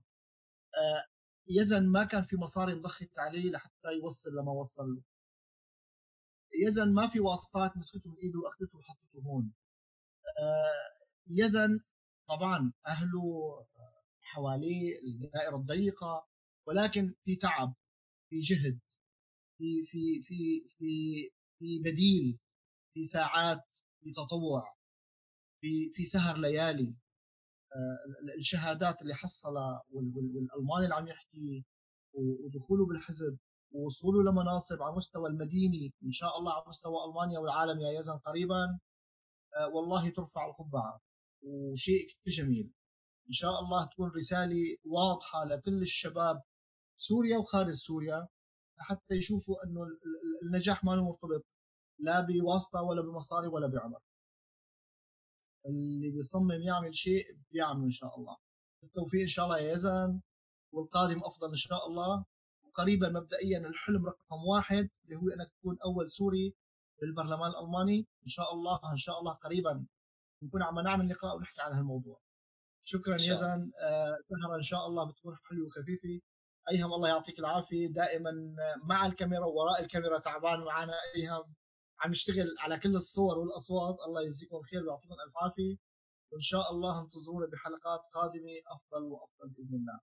آه، يزن ما كان في مصاري انضخت عليه لحتى يوصل لما وصل له. يزن ما في واسطات مسكته من إيده وأخذته وحطته هون. آه، يزن طبعا أهله حواليه الدائرة الضيقة ولكن في تعب في جهد في في في في في بديل. في ساعات في تطوع في في سهر ليالي آه، الشهادات اللي حصلها والالماني اللي عم يحكي ودخوله بالحزب ووصوله لمناصب على مستوى المديني إن شاء الله على مستوى ألمانيا والعالم يا يزن قريبا آه، والله ترفع القبعه وشيء كثير جميل. إن شاء الله تكون رسالة واضحة لكل الشباب سوريا وخارج سوريا لحتى يشوفوا إنه النجاح ما مرتبط. لا بواسطة ولا بمصاري ولا بعمر. اللي بيصمم يعمل شيء بيعمل إن شاء الله. بالتوفيق إن شاء الله يا يزن. والقادم أفضل إن شاء الله. وقريبا مبدئيا الحلم رقم واحد اللي هو أنك تكون أول سوري بالبرلمان الألماني. إن شاء الله إن شاء الله قريبا نكون عم نعمل لقاء ونحكي عن هالموضوع. شكرا يزن. آه سهرة إن شاء الله بتكون حلوة وخفيفة. أيهم الله يعطيك العافية. دائما مع الكاميرا ووراء الكاميرا تعبان معنا أيهم. عم يشتغل على كل الصور والأصوات. الله يجزيكم خير ويعطيكم الف عافية. وإن شاء الله انتظرونا بحلقات قادمة أفضل وأفضل بإذن الله.